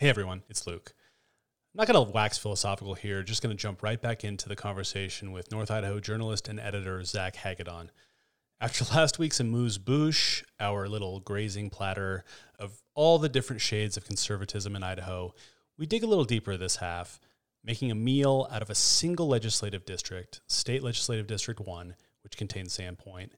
Hey everyone, it's Luke. I'm not going to wax philosophical here, just going to jump right back into the conversation with North Idaho journalist and editor Zach Hagadone. After last week's amuse bouche, our little grazing platter of all the different shades of conservatism in Idaho, we dig a little deeper this half, making a meal out of a single legislative district, State Legislative District 1, which contains Sandpoint,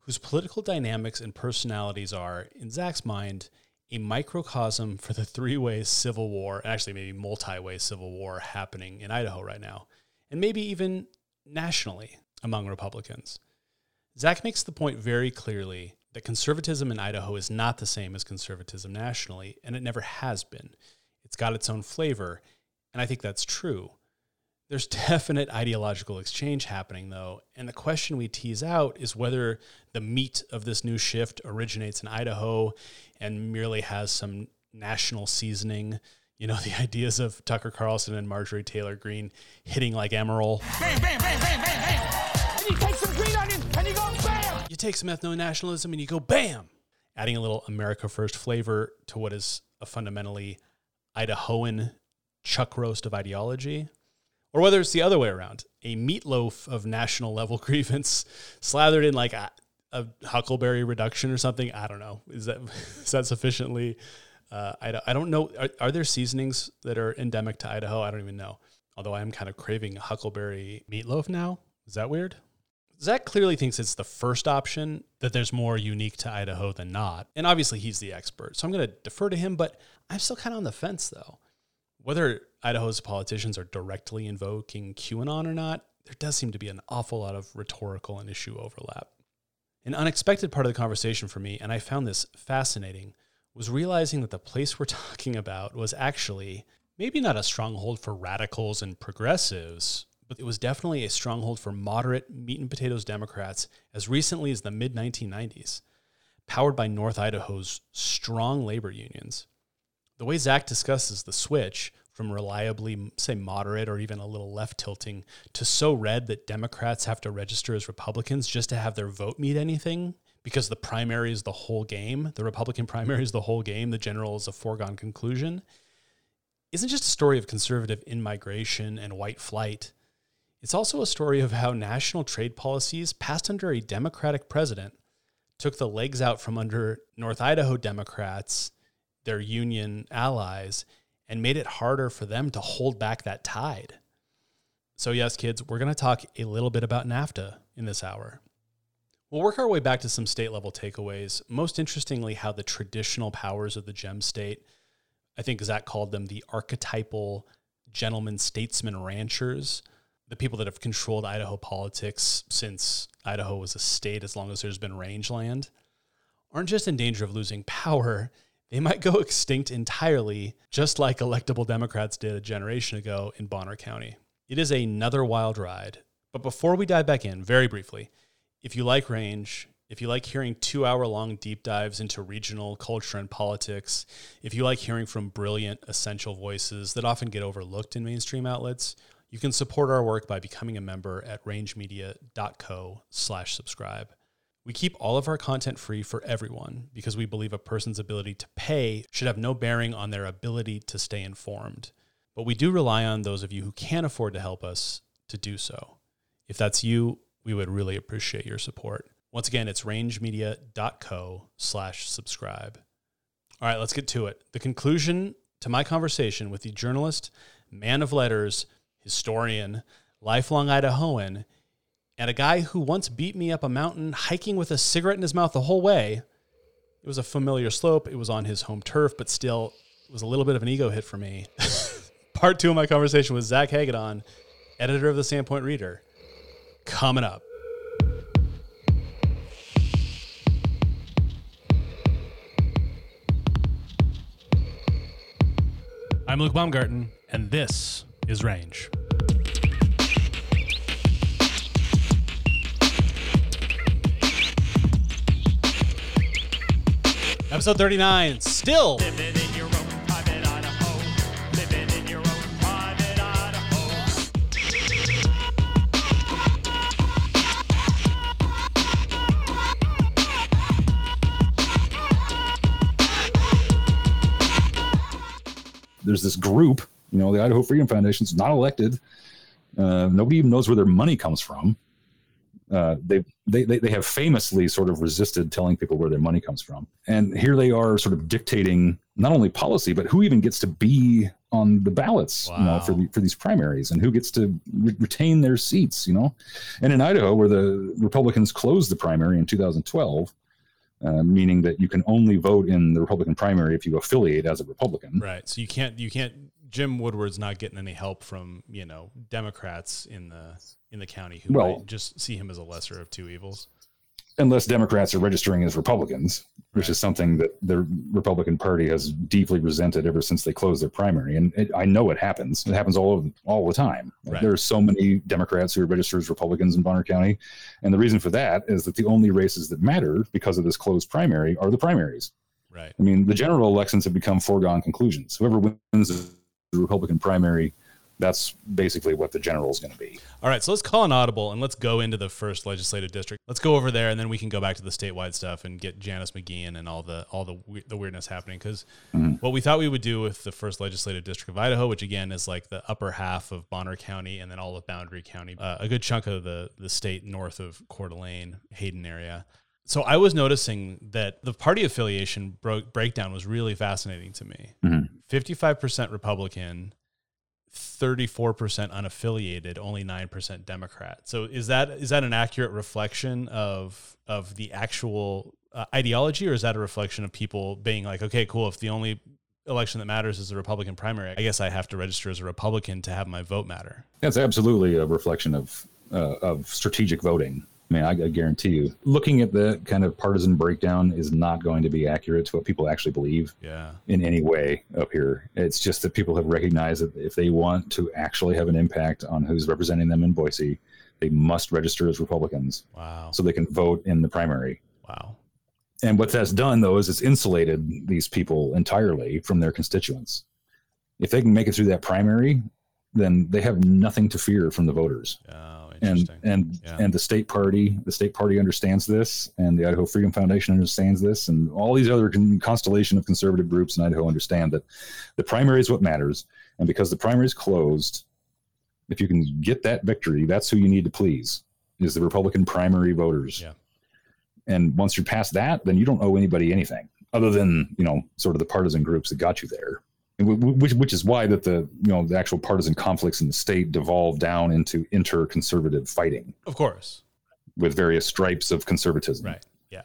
whose political dynamics and personalities are, in Zach's mind, a microcosm for the three way civil war, actually, maybe multi way civil war happening in Idaho right now, and maybe even nationally among Republicans. Zach makes the point very clearly that conservatism in Idaho is not the same as conservatism nationally, and it never has been. It's got its own flavor, and I think that's true. There's definite ideological exchange happening, though, and the question we tease out is whether the meat of this new shift originates in Idaho and merely has some national seasoning. You know, the ideas of Tucker Carlson and Marjorie Taylor Greene hitting like Emeril. Bam, bam, bam, bam, bam, bam. And you take some green onions and you go bam. You take some ethno nationalism and you go bam, adding a little America First flavor to what is a fundamentally Idahoan chuck roast of ideology or whether it's the other way around a meatloaf of national level grievance slathered in like a, a huckleberry reduction or something i don't know. Is that is that sufficiently uh, I, don't, I don't know. Are, are there seasonings that are endemic to idaho? I don't even know. Although i am kind of craving a huckleberry meatloaf now. Is that weird? Zach clearly thinks it's the first option, that there's more unique to Idaho than not. And obviously, he's the expert. So I'm going to defer to him, but I'm still kind of on the fence, though. Whether Idaho's politicians are directly invoking QAnon or not, there does seem to be an awful lot of rhetorical and issue overlap. An unexpected part of the conversation for me, and I found this fascinating, was realizing that the place we're talking about was actually maybe not a stronghold for radicals and progressives, but it was definitely a stronghold for moderate meat and potatoes Democrats as recently as the mid 1990s, powered by North Idaho's strong labor unions. The way Zach discusses the switch from reliably, say, moderate or even a little left tilting to so red that Democrats have to register as Republicans just to have their vote mean anything because the primary is the whole game. The Republican primary is the whole game. The general is a foregone conclusion. Isn't just a story of conservative in migration and white flight. It's also a story of how national trade policies passed under a Democratic president took the legs out from under North Idaho Democrats their union allies and made it harder for them to hold back that tide. So, yes, kids, we're going to talk a little bit about NAFTA in this hour. We'll work our way back to some state level takeaways. Most interestingly, how the traditional powers of the gem state, I think Zach called them the archetypal gentlemen, statesmen, ranchers, the people that have controlled Idaho politics since Idaho was a state as long as there's been rangeland, aren't just in danger of losing power they might go extinct entirely, just like electable Democrats did a generation ago in Bonner County. It is another wild ride. But before we dive back in, very briefly, if you like range, if you like hearing two hour long deep dives into regional culture and politics, if you like hearing from brilliant, essential voices that often get overlooked in mainstream outlets, you can support our work by becoming a member at rangemedia.co slash subscribe. We keep all of our content free for everyone because we believe a person's ability to pay should have no bearing on their ability to stay informed. But we do rely on those of you who can afford to help us to do so. If that's you, we would really appreciate your support. Once again, it's rangemedia.co slash subscribe. All right, let's get to it. The conclusion to my conversation with the journalist, man of letters, historian, lifelong Idahoan, and a guy who once beat me up a mountain hiking with a cigarette in his mouth the whole way. It was a familiar slope. It was on his home turf, but still, it was a little bit of an ego hit for me. Part two of my conversation with Zach Hagadone, editor of the Sandpoint Reader, coming up. I'm Luke Baumgarten, and this is Range. Episode 39, still. there's this group, you know, the Idaho Freedom Foundation is not elected. Uh, nobody even knows where their money comes from. Uh, they, they they have famously sort of resisted telling people where their money comes from, and here they are, sort of dictating not only policy but who even gets to be on the ballots, you know, for the, for these primaries, and who gets to re- retain their seats, you know. And in Idaho, where the Republicans closed the primary in 2012, uh, meaning that you can only vote in the Republican primary if you affiliate as a Republican. Right. So you can't you can't Jim Woodward's not getting any help from, you know, Democrats in the in the county who Well- might just see him as a lesser of two evils. unless Democrats are registering as Republicans, which is something that the Republican Party has deeply resented ever since they closed their primary. And it, I know it happens. It happens all all the time. Right. There are so many Democrats who are registered as Republicans in Bonner County, and the reason for that is that the only races that matter because of this closed primary are the primaries. Right. I mean, the general elections have become foregone conclusions. Whoever wins the Republican primary, that's basically what the general is going to be. All right, so let's call an audible and let's go into the first legislative district. Let's go over there and then we can go back to the statewide stuff and get Janice McGeachin and all the all the the weirdness happening because what we thought we would do with the first legislative district of Idaho, which again is like the upper half of Bonner County and then all of Boundary County, uh, a good chunk of the the state north of Coeur d'Alene, Hayden area. So I was noticing that the party affiliation broke breakdown was really fascinating to me. Mhm. 55% Republican, 34% unaffiliated, only 9% Democrat. So is that is that an accurate reflection of of the actual uh, ideology or is that a reflection of people being like, okay, cool, if the only election that matters is the Republican primary, I guess I have to register as a Republican to have my vote matter. That's absolutely a reflection of uh, of strategic voting. I mean, I, I guarantee you, looking at the kind of partisan breakdown is not going to be accurate to what people actually believe Yeah. in any way up here. It's just that people have recognized that if they want to actually have an impact on who's representing them in Boise, they must register as Republicans Wow. so they can vote in the primary. Wow. And what that's done, though, is it's insulated these people entirely from their constituents. If they can make it through that primary, then they have nothing to fear from the voters. Oh, And and Yeah. and the state party, the state party understands this, and the Idaho Freedom Foundation understands this, and all these other con- constellation of conservative groups in Idaho understand that the primary is what matters. And because the primary is closed, if you can get that victory, that's who you need to please is the Republican primary voters. Yeah. And once you're past that, then you don't owe anybody anything other than you know sort of the partisan groups that got you there. And wh- wh- Which, which is why that the you know the actual partisan conflicts in the state devolve down into inter-conservative fighting of course. with various stripes of conservatism. Right. Yeah.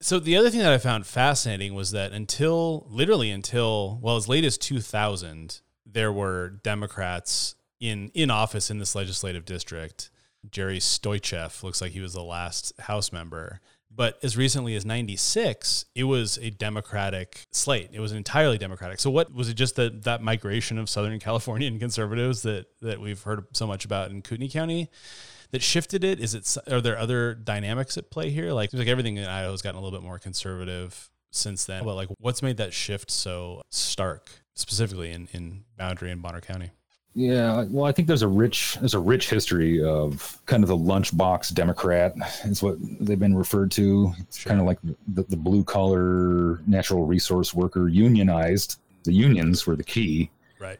So the other thing that I found fascinating was that until literally until well as late as 2000, there were Democrats in in office in this legislative district. Jerry Stoicheff looks like he was the last House member. But as recently as 96, it was a Democratic slate. It was entirely Democratic. So what was it just that that migration of Southern Californian conservatives that that we've heard so much about in Kootenai County? that shifted it? Is it are there other dynamics at play here? Like like everything in Idaho has gotten a little bit more conservative since then. But like, what's made that shift so stark, specifically in in Boundary and Bonner County? Yeah, well, I think there's a rich there's a rich history of kind of the lunchbox Democrat is what they've been referred to. It's Sure. kind of like the, the blue collar natural resource worker unionized. The unions were the key. Right.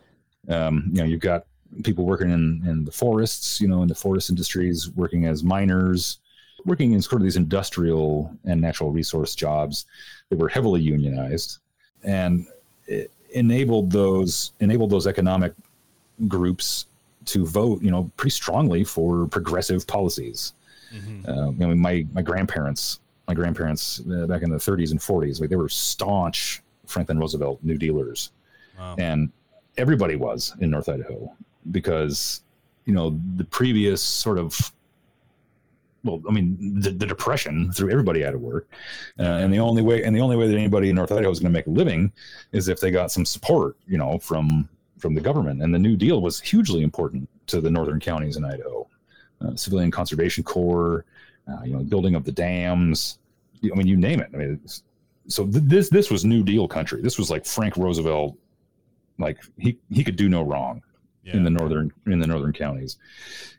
Um, you know, you've got people working in, in the forests, you know, in the forest industries, working as miners, working in sort of these industrial and natural resource jobs that were heavily unionized, and it enabled those enabled those economic groups to vote, you know, pretty strongly for progressive policies. Mm-hmm. Uh, I mean, my my grandparents, my grandparents uh, back in the 30s and 40s, like they were staunch Franklin Roosevelt New Dealers, Wow. and everybody was in North Idaho because you know the previous sort of well, I mean, the, the depression threw everybody out of work, uh, and the only way and the only way that anybody in North Idaho is going to make a living is if they got some support, you know, from from the government. And the New Deal was hugely important to the northern counties in Idaho, uh, Civilian Conservation Corps, uh, you know, building of the dams. I mean, you name it. I mean, it's, so th- this this was New Deal country. This was like Frank Roosevelt, like he he could do no wrong Yeah. in the northern in the northern counties,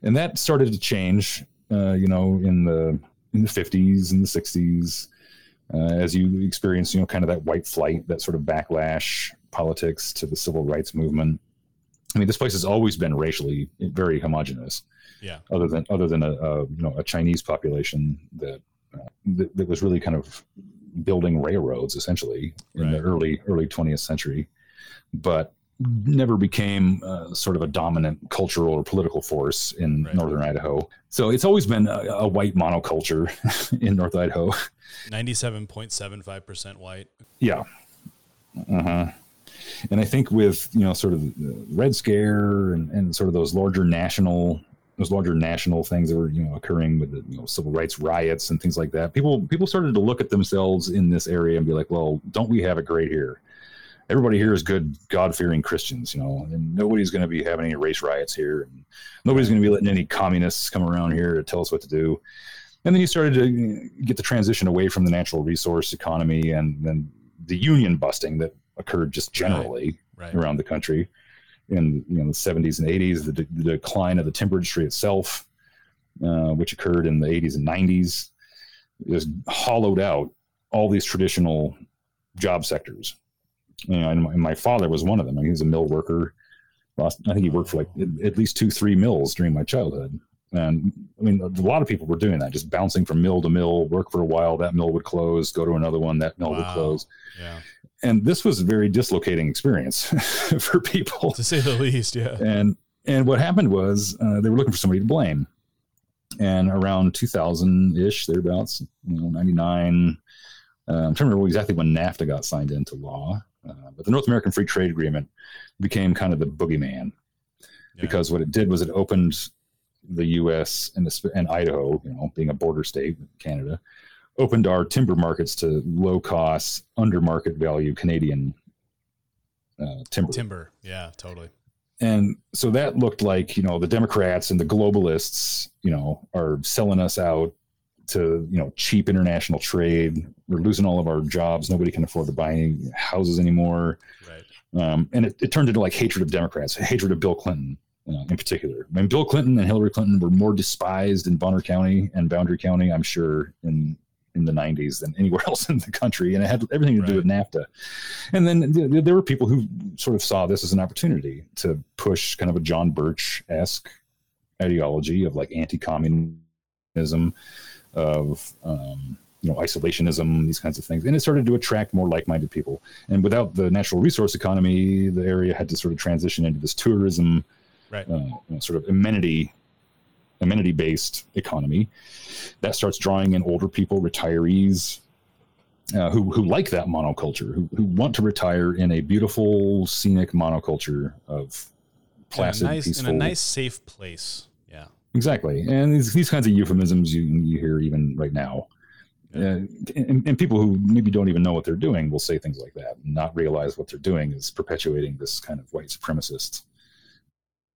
and that started to change. Uh, you know, in the in the fifties and the sixties, uh, as you experience, you know, kind of that white flight, that sort of backlash politics to the civil rights movement. I mean, this place has always been racially very homogenous. Yeah. Other than other than a, a you know a Chinese population that, uh, that that was really kind of building railroads essentially in the early early 20th century, but never became uh, sort of a dominant cultural or political force in Right. northern Idaho. So it's always been a, a white monoculture in North Idaho. 97.75% white. Yeah. Uh-huh. And I think with, you know, sort of Red Scare and, and sort of those larger national those larger national things that were, you know, occurring with the you know, civil rights riots and things like that, people people started to look at themselves in this area and be like, well, don't we have it great here? Everybody here is good, God fearing Christians, you know, and nobody's going to be having any race riots here. And nobody's going to be letting any communists come around here to tell us what to do. And then you started to get the transition away from the natural resource economy and then the union busting that occurred just generally Right. around the country. In you know the 70s and 80s the, de- the decline of the timber industry itself uh, which occurred in the 80s and 90s just hollowed out all these traditional job sectors. You know, and, my, and my father was one of them. I mean, he was a mill worker Lost, i think he worked for like at- at least two three mills during my childhood. And i mean a lot of people were doing that just bouncing from mill to mill work for a while that mill would close go to another one that mill would close. Yeah. And this was a very dislocating experience for people To say the least. Yeah. and and what happened was uh, they were looking for somebody to blame and around 2000 ish thereabouts you know 99 uh, i'm trying to remember exactly when nafta got signed into law uh, but the north american free trade agreement became kind of the boogeyman Yeah. because what it did was it opened the U.S. and, the, and Idaho, you know, being a border state with Canada, opened our timber markets to low cost, under market value Canadian uh, timber. Timber. Yeah, totally. And so that looked like you know the Democrats and the globalists, you know, are selling us out to you know cheap international trade. We're losing all of our jobs. Nobody can afford to buy any houses anymore Right. um, and it, it turned into like hatred of Democrats, hatred of Bill Clinton uh, in particular. I mean, Bill Clinton and Hillary Clinton were more despised in Bonner County and Boundary County, I'm sure, in in the 90s than anywhere else in the country, and it had everything to do with NAFTA. And then th- there were people who sort of saw this as an opportunity to push kind of a John Birch esque ideology of like anti-communism, of um, you know isolationism, these kinds of things, and it started to attract more like-minded people. And without the natural resource economy, the area had to sort of transition into this tourism, Right. uh, sort of amenity amenity based economy that starts drawing in older people, retirees. Uh, who who like that monoculture, who who want to retire in a beautiful scenic monoculture of placid, in a nice, peaceful, in a nice, safe place. Yeah. Exactly, and these, these kinds of euphemisms you you hear even right now, uh, and, and people who maybe don't even know what they're doing will say things like that, and not realize what they're doing is perpetuating this kind of white supremacist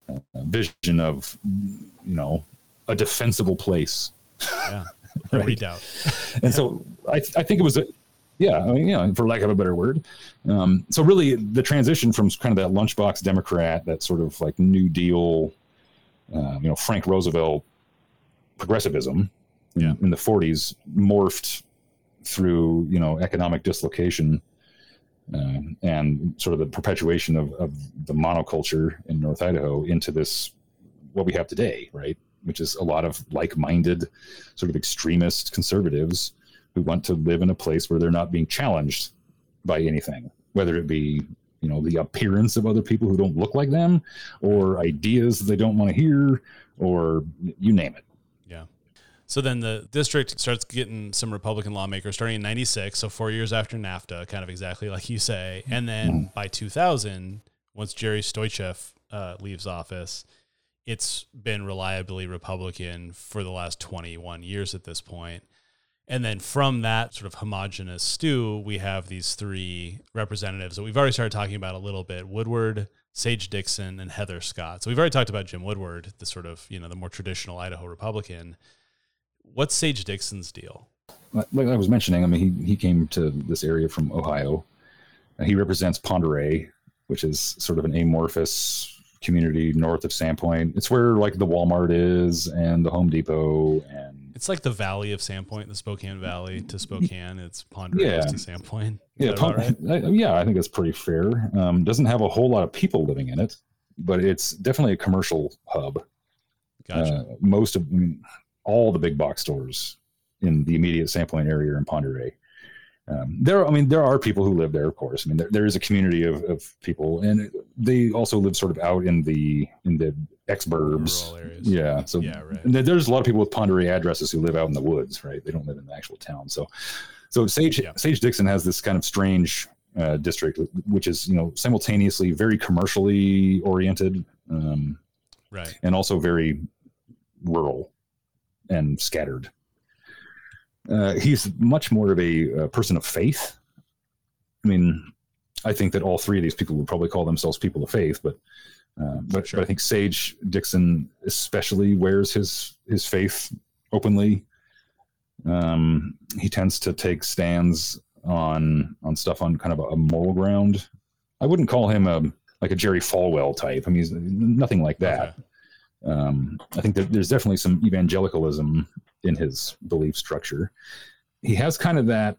uh, vision of you know a defensible place. Yeah. Right. Redoubt. And so I I think it was a yeah, I mean, you know, for lack of a better word. Um, so really, the transition from kind of that lunchbox Democrat, that sort of like New Deal, uh, you know, Frank Roosevelt progressivism in, Yeah. in the 40s morphed through you know economic dislocation uh, and sort of the perpetuation of, of the monoculture in North Idaho into this what we have today, right? Which is a lot of like-minded, sort of extremist conservatives who want to live in a place where they're not being challenged by anything, whether it be you know the appearance of other people who don't look like them, or ideas that they don't want to hear, or you name it. Yeah. So then the district starts getting some Republican lawmakers starting in 96, so four years after NAFTA, kind of exactly like you say. And then by 2000, once Jerry Stoicheff uh, leaves office, it's been reliably Republican for the last 21 years at this point. And then from that sort of homogenous stew, we have these three representatives that we've already started talking about a little bit Woodward, Sage Dixon, and Heather Scott. So we've already talked about Jim Woodward, the sort of, you know, the more traditional Idaho Republican. What's Sage Dixon's deal? Like I was mentioning, I mean, he, he came to this area from Ohio. He represents Ponderay, which is sort of an amorphous community north of Sandpoint. It's where like the Walmart is and the Home Depot and It's like the Valley of Sandpoint, the Spokane Valley to Spokane. It's Pond Rose Yeah. to Sandpoint. Is Yeah, Pond- right? I- yeah, I think that's pretty fair. Um, doesn't have a whole lot of people living in it, but it's definitely a commercial hub. Gotcha. Uh, most of I mean, all the big box stores in the immediate Sandpoint area are in Ponderay. Um, there, I mean, there are people who live there, of course. I mean, there, there is a community of, of people, and they also live sort of out in the in the exurbs. Areas. Yeah, so Yeah, right. there's a lot of people with Ponderay addresses who live out in the woods, right? They don't live in the actual town. So, so Sage Yeah. Sage Dixon has this kind of strange uh, district, which is you know simultaneously very commercially oriented, um, Right. and also very rural and scattered. Uh, he's much more of a, uh person of faith. I mean, I think that all three of these people would probably call themselves people of faith, but uh, but, Sure. but I think Sage Dixon especially wears his his faith openly. Um, he tends to take stands on on stuff on kind of a, a moral ground. I wouldn't call him a like a Jerry Falwell type. I mean, he's nothing like that Okay. um, I think that there's definitely some evangelicalism in his belief structure. He has kind of that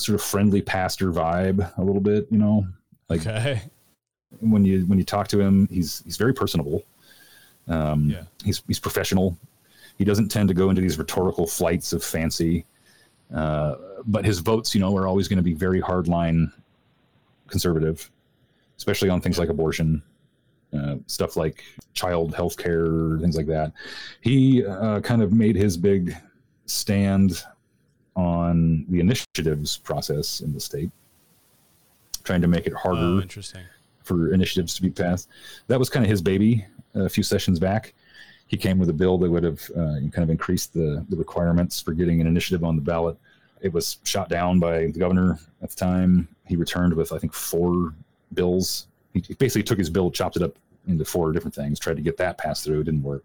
sort of friendly pastor vibe a little bit, you know. Like okay. when you when you talk to him, he's he's very personable. Um, Yeah. He's he's professional. He doesn't tend to go into these rhetorical flights of fancy. Uh, but his votes, you know, are always going to be very hardline conservative, especially on things like abortion, uh, stuff like child health care, things like that. He uh, kind of made his big stand on the initiatives process in the state, trying to make it harder Oh, interesting. for initiatives to be passed. That was kind of his baby a few sessions back. He came with a bill that would have uh, kind of increased the, the requirements for getting an initiative on the ballot. It was shot down by the governor at the time. He returned with, I think, four bills. He he basically took his bill, chopped it up into four different things, tried to get that passed through. It didn't work.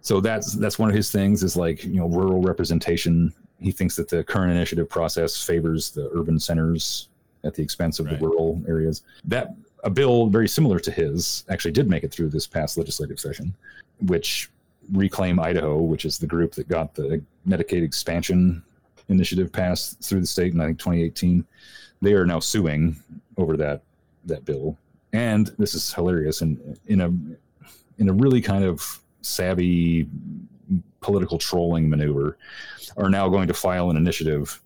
So that's that's one of his things is like you know rural representation. He thinks that the current initiative process favors the urban centers at the expense of Right. the rural areas. That a bill very similar to his actually did make it through this past legislative session, which Reclaim Idaho, which is the group that got the Medicaid expansion initiative passed through the state in I think 2018. They are now suing over that that bill, and this is hilarious. And in a in a really kind of savvy political trolling maneuver, are now going to file an initiative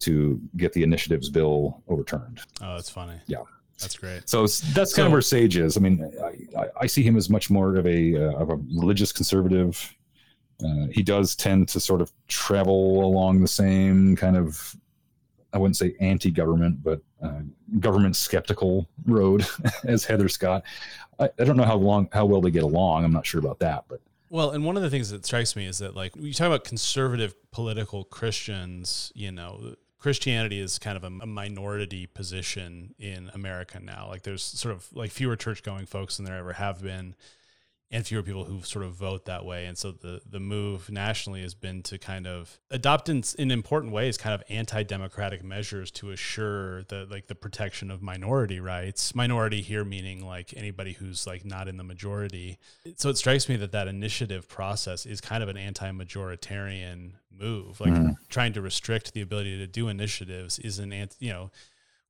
to get the initiatives bill overturned. Oh, that's funny. Yeah. That's great. So that's kind So- of where Sage is. I mean, I, I, see him as much more of a uh, of a religious conservative. Uh, he does tend to sort of travel along the same kind of, I wouldn't say anti-government, but uh, government skeptical road as Heather Scott. I, I don't know how long how well they get along. I'm not sure about that, but Well, and one of the things that strikes me is that, like, you talk about conservative political Christians, you know, Christianity is kind of a, a minority position in America now. Like, there's sort of like fewer church going folks than there ever have been, and fewer people who sort of vote that way. And so the the move nationally has been to kind of adopt in, in important ways kind of anti-democratic measures to assure the like the protection of minority rights. Minority here meaning like anybody who's like not in the majority. So it strikes me that that initiative process is kind of an anti-majoritarian move, like hmm. trying to restrict the ability to do initiatives is an anti, you know,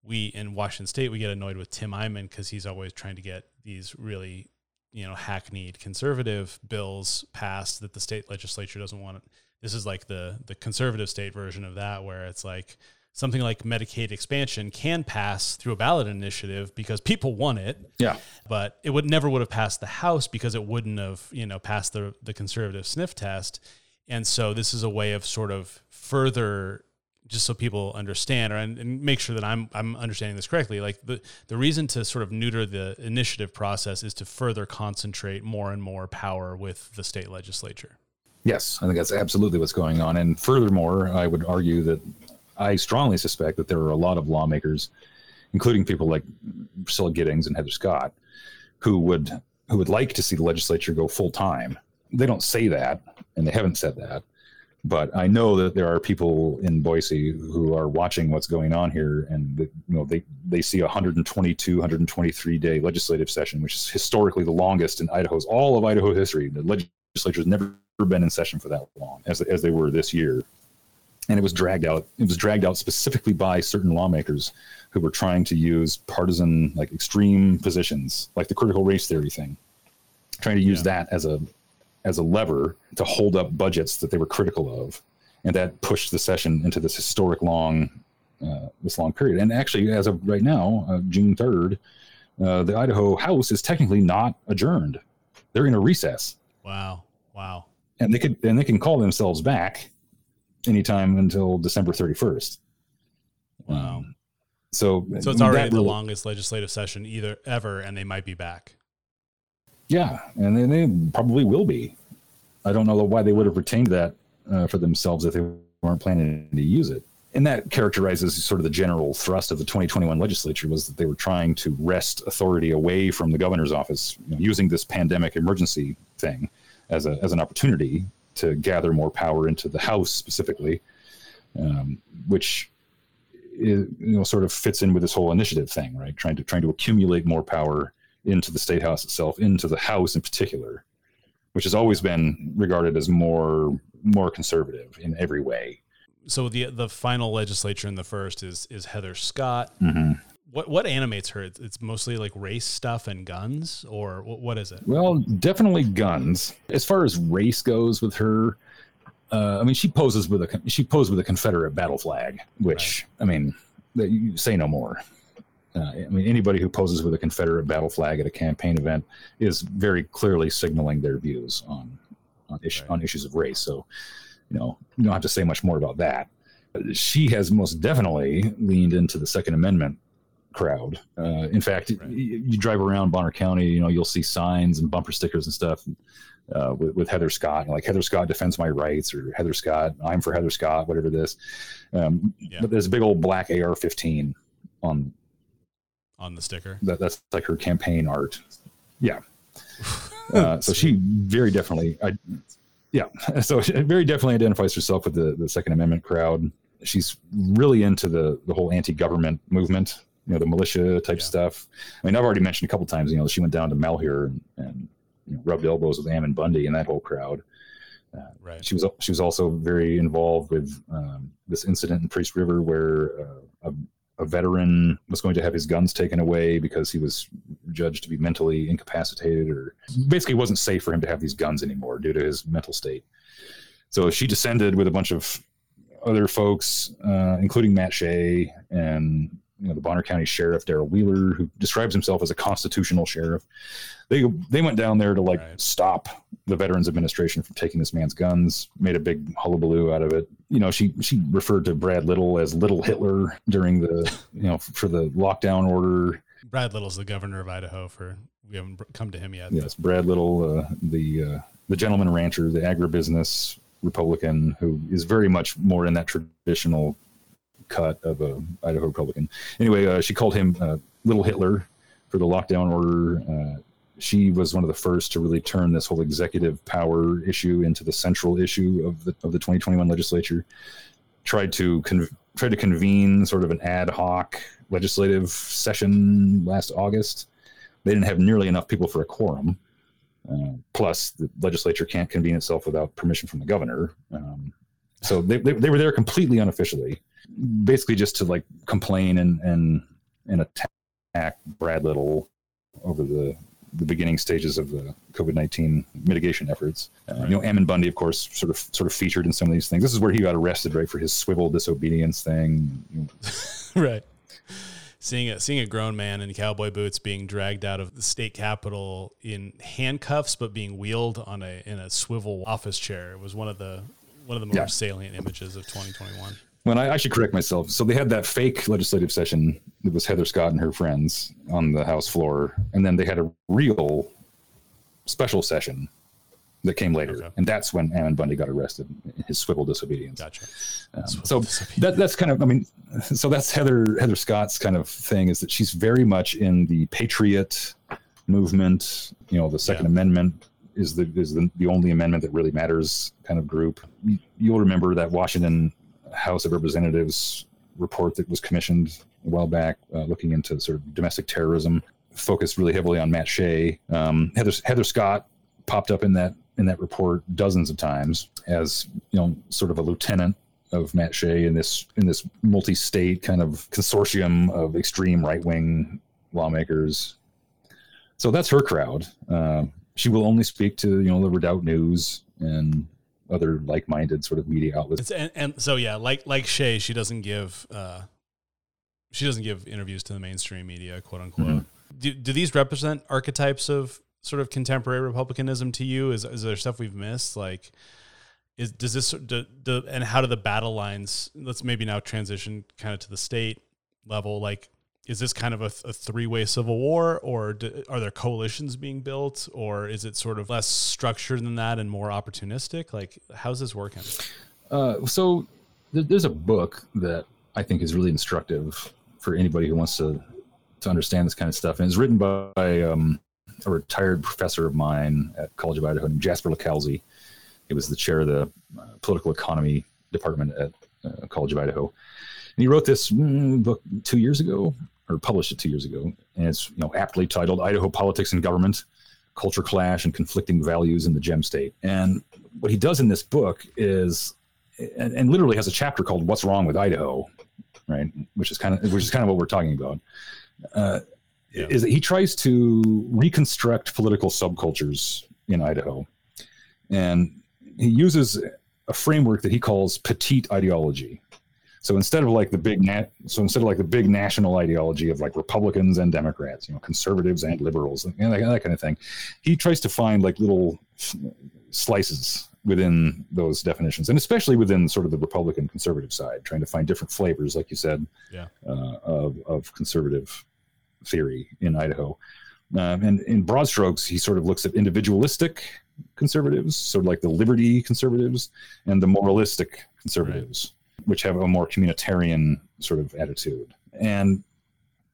we in Washington State we get annoyed with Tim Eyman because he's always trying to get these really you know hackneyed conservative bills passed that the state legislature doesn't want. This is like the the conservative state version of that, where it's like something like Medicaid expansion can pass through a ballot initiative because people want it, yeah, but it would never would have passed the House because it wouldn't have you know passed the the conservative sniff test. And so this is a way of sort of further just so people understand or and, and make sure that I'm I'm understanding this correctly. Like the the reason to sort of neuter the initiative process is to further concentrate more and more power with the state legislature. Yes, I think that's absolutely what's going on. And furthermore, I would argue that I strongly suspect that there are a lot of lawmakers, including people like Priscilla Giddings and Heather Scott, who would who would like to see the legislature go full time. They don't say that, and they haven't said that. But I know that there are people in Boise who are watching what's going on here, and you know they they see a 122, 123 day legislative session, which is historically the longest in Idaho's all of Idaho history. The leg- legislature's never been in session for that long as as they were this year, and it was dragged out. It was dragged out specifically by certain lawmakers who were trying to use partisan, like extreme positions, like the critical race theory thing, trying to use Yeah. that as a as a lever to hold up budgets that they were critical of, and that pushed the session into this historic long, uh, this long period. And actually, as of right now, uh, June third, uh, the Idaho House is technically not adjourned; they're in a recess, Wow. Wow. and they could and they can call themselves back anytime until December thirty first. Wow. So, So it's already the really- longest legislative session either ever, and they might be back. Yeah, and they, they probably will be. I don't know why they would have retained that uh, for themselves if they weren't planning to use it. And that characterizes sort of the general thrust of the 2021 legislature was that they were trying to wrest authority away from the governor's office, you know, using this pandemic emergency thing as a as an opportunity to gather more power into the House specifically, um, which is, you know sort of fits in with this whole initiative thing, right? Trying to trying to accumulate more power into the state house itself, into the House in particular, which has always been regarded as more more conservative in every way. So the the final legislature in the first is is Heather Scott. Mm-hmm. What what animates her? It's, mostly like race stuff and guns, or what, what is it? Well, definitely guns. As far as race goes with her, uh, I mean, she poses with a she posed with a Confederate battle flag, which I mean, you say no more. Uh, I mean, anybody who poses with a Confederate battle flag at a campaign event is very clearly signaling their views on on, Right. on issues of race. So, you know, you don't have to say much more about that. She has most definitely leaned into the Second Amendment crowd. Uh, in fact, Right. y- you drive around Bonner County, you know, you'll see signs and bumper stickers and stuff uh, with, with Heather Scott, like Heather Scott defends my rights, or Heather Scott, I'm for Heather Scott, whatever this. Um, Yeah. But there's a big old black AR-15 on On the sticker, that. That's like her campaign art. Yeah. Uh, so she very definitely, I, yeah. So she very definitely identifies herself with the, the Second Amendment crowd. She's really into the the whole anti-government movement, you know, the militia type Yeah. stuff. I mean, I've already mentioned a couple times, you know, she went down to Malheur and, and you know, rubbed elbows with Ammon Bundy and that whole crowd. right? She was she was also very involved with um, this incident in Priest River where uh, a, a veteran was going to have his guns taken away because he was judged to be mentally incapacitated or basically wasn't safe for him to have these guns anymore due to his mental state. So she descended with a bunch of other folks, uh, including Matt Shea and you know the Bonner County Sheriff Daryl Wheeler, who describes himself as a constitutional sheriff. They they went down there to like Right. stop the Veterans Administration from taking this man's guns. Made a big hullabaloo out of it. You know, she she referred to Brad Little as Little Hitler during the you know for the lockdown order. Brad Little's the governor of Idaho. For we haven't come to him yet. Yes, Brad Little, uh, the uh, the gentleman rancher, the agribusiness Republican, who is very much more in that traditional cut of a Idaho Republican. Anyway, uh, she called him uh, Little Hitler for the lockdown order. Uh, she was one of the first to really turn this whole executive power issue into the central issue of the of the 2021 legislature. Tried to con- tried to convene sort of an ad hoc legislative session last August. They didn't have nearly enough people for a quorum. Uh, plus, the legislature can't convene itself without permission from the governor. Um, so they, they, they were there completely unofficially, basically just to like complain and and and attack Brad Little over the the beginning stages of the COVID nineteen mitigation efforts. Uh, Right. You know, Ammon Bundy, of course, sort of sort of featured in some of these things. This is where he got arrested, right, for his swivel disobedience thing. Right. Seeing a seeing a grown man in cowboy boots being dragged out of the state capitol in handcuffs, but being wheeled on a in a swivel office chair was one of the one of the more Yeah. salient images of 2021. When I, I should correct myself. So they had that fake legislative session that was Heather Scott and her friends on the House floor, and then they had a real special session that came later, Okay. and that's when Ammon Bundy got arrested in his swivel disobedience. Gotcha. Um, Swivel so disobedience. that that's kind of I mean, so that's Heather Heather Scott's kind of thing is that she's very much in the patriot movement. You know, the Second Yeah. Amendment is the is the, the only amendment that really matters kind of group. You'll remember that Washington House of Representatives report that was commissioned a while back, uh, looking into sort of domestic terrorism, focused really heavily on Matt Shea. Um, Heather Heather Scott popped up in that in that report dozens of times as you know sort of a lieutenant of Matt Shea in this in this multi-state kind of consortium of extreme right-wing lawmakers. So that's her crowd. Uh, she will only speak to you know the Redoubt News and other like-minded sort of media outlets. It's, and, and so yeah, like like Shea, she doesn't give uh, she doesn't give interviews to the mainstream media, quote unquote. Mhm. Do do these represent archetypes of sort of contemporary republicanism to you? Is is there stuff we've missed? Like, is does this do, do, and how do the battle lines? Let's maybe now transition kind of to the state level. Like, is this kind of a, a three way civil war, or do, are there coalitions being built, or is it sort of less structured than that and more opportunistic? Like, how's this working? Uh, so th- there's a book that I think is really instructive for anybody who wants to to understand this kind of stuff, and it's written by um, a retired professor of mine at College of Idaho named Jasper LiCalzi. He was the chair of the uh, political economy department at uh, College of Idaho, and he wrote this mm, book two years ago, or published it two years ago, and it's you know aptly titled "Idaho Politics and Government: Culture Clash and Conflicting Values in the Gem State." And what he does in this book is and, and literally has a chapter called "What's Wrong with Idaho," right? Which is kind of which is kind of what we're talking about. Uh, Yeah. Is that he tries to reconstruct political subcultures in Idaho, and he uses a framework that he calls petite ideology. So instead of like the big nat, so instead of like the big national ideology of like Republicans and Democrats, you know, conservatives and liberals, and that, that kind of thing, he tries to find like little slices within those definitions, and especially within sort of the Republican conservative side, trying to find different flavors, like you said, Yeah. uh, of of conservative theory in Idaho. Um, and in broad strokes, he sort of looks at individualistic conservatives, sort of like the liberty conservatives, and the moralistic conservatives, which have a more communitarian sort of attitude. And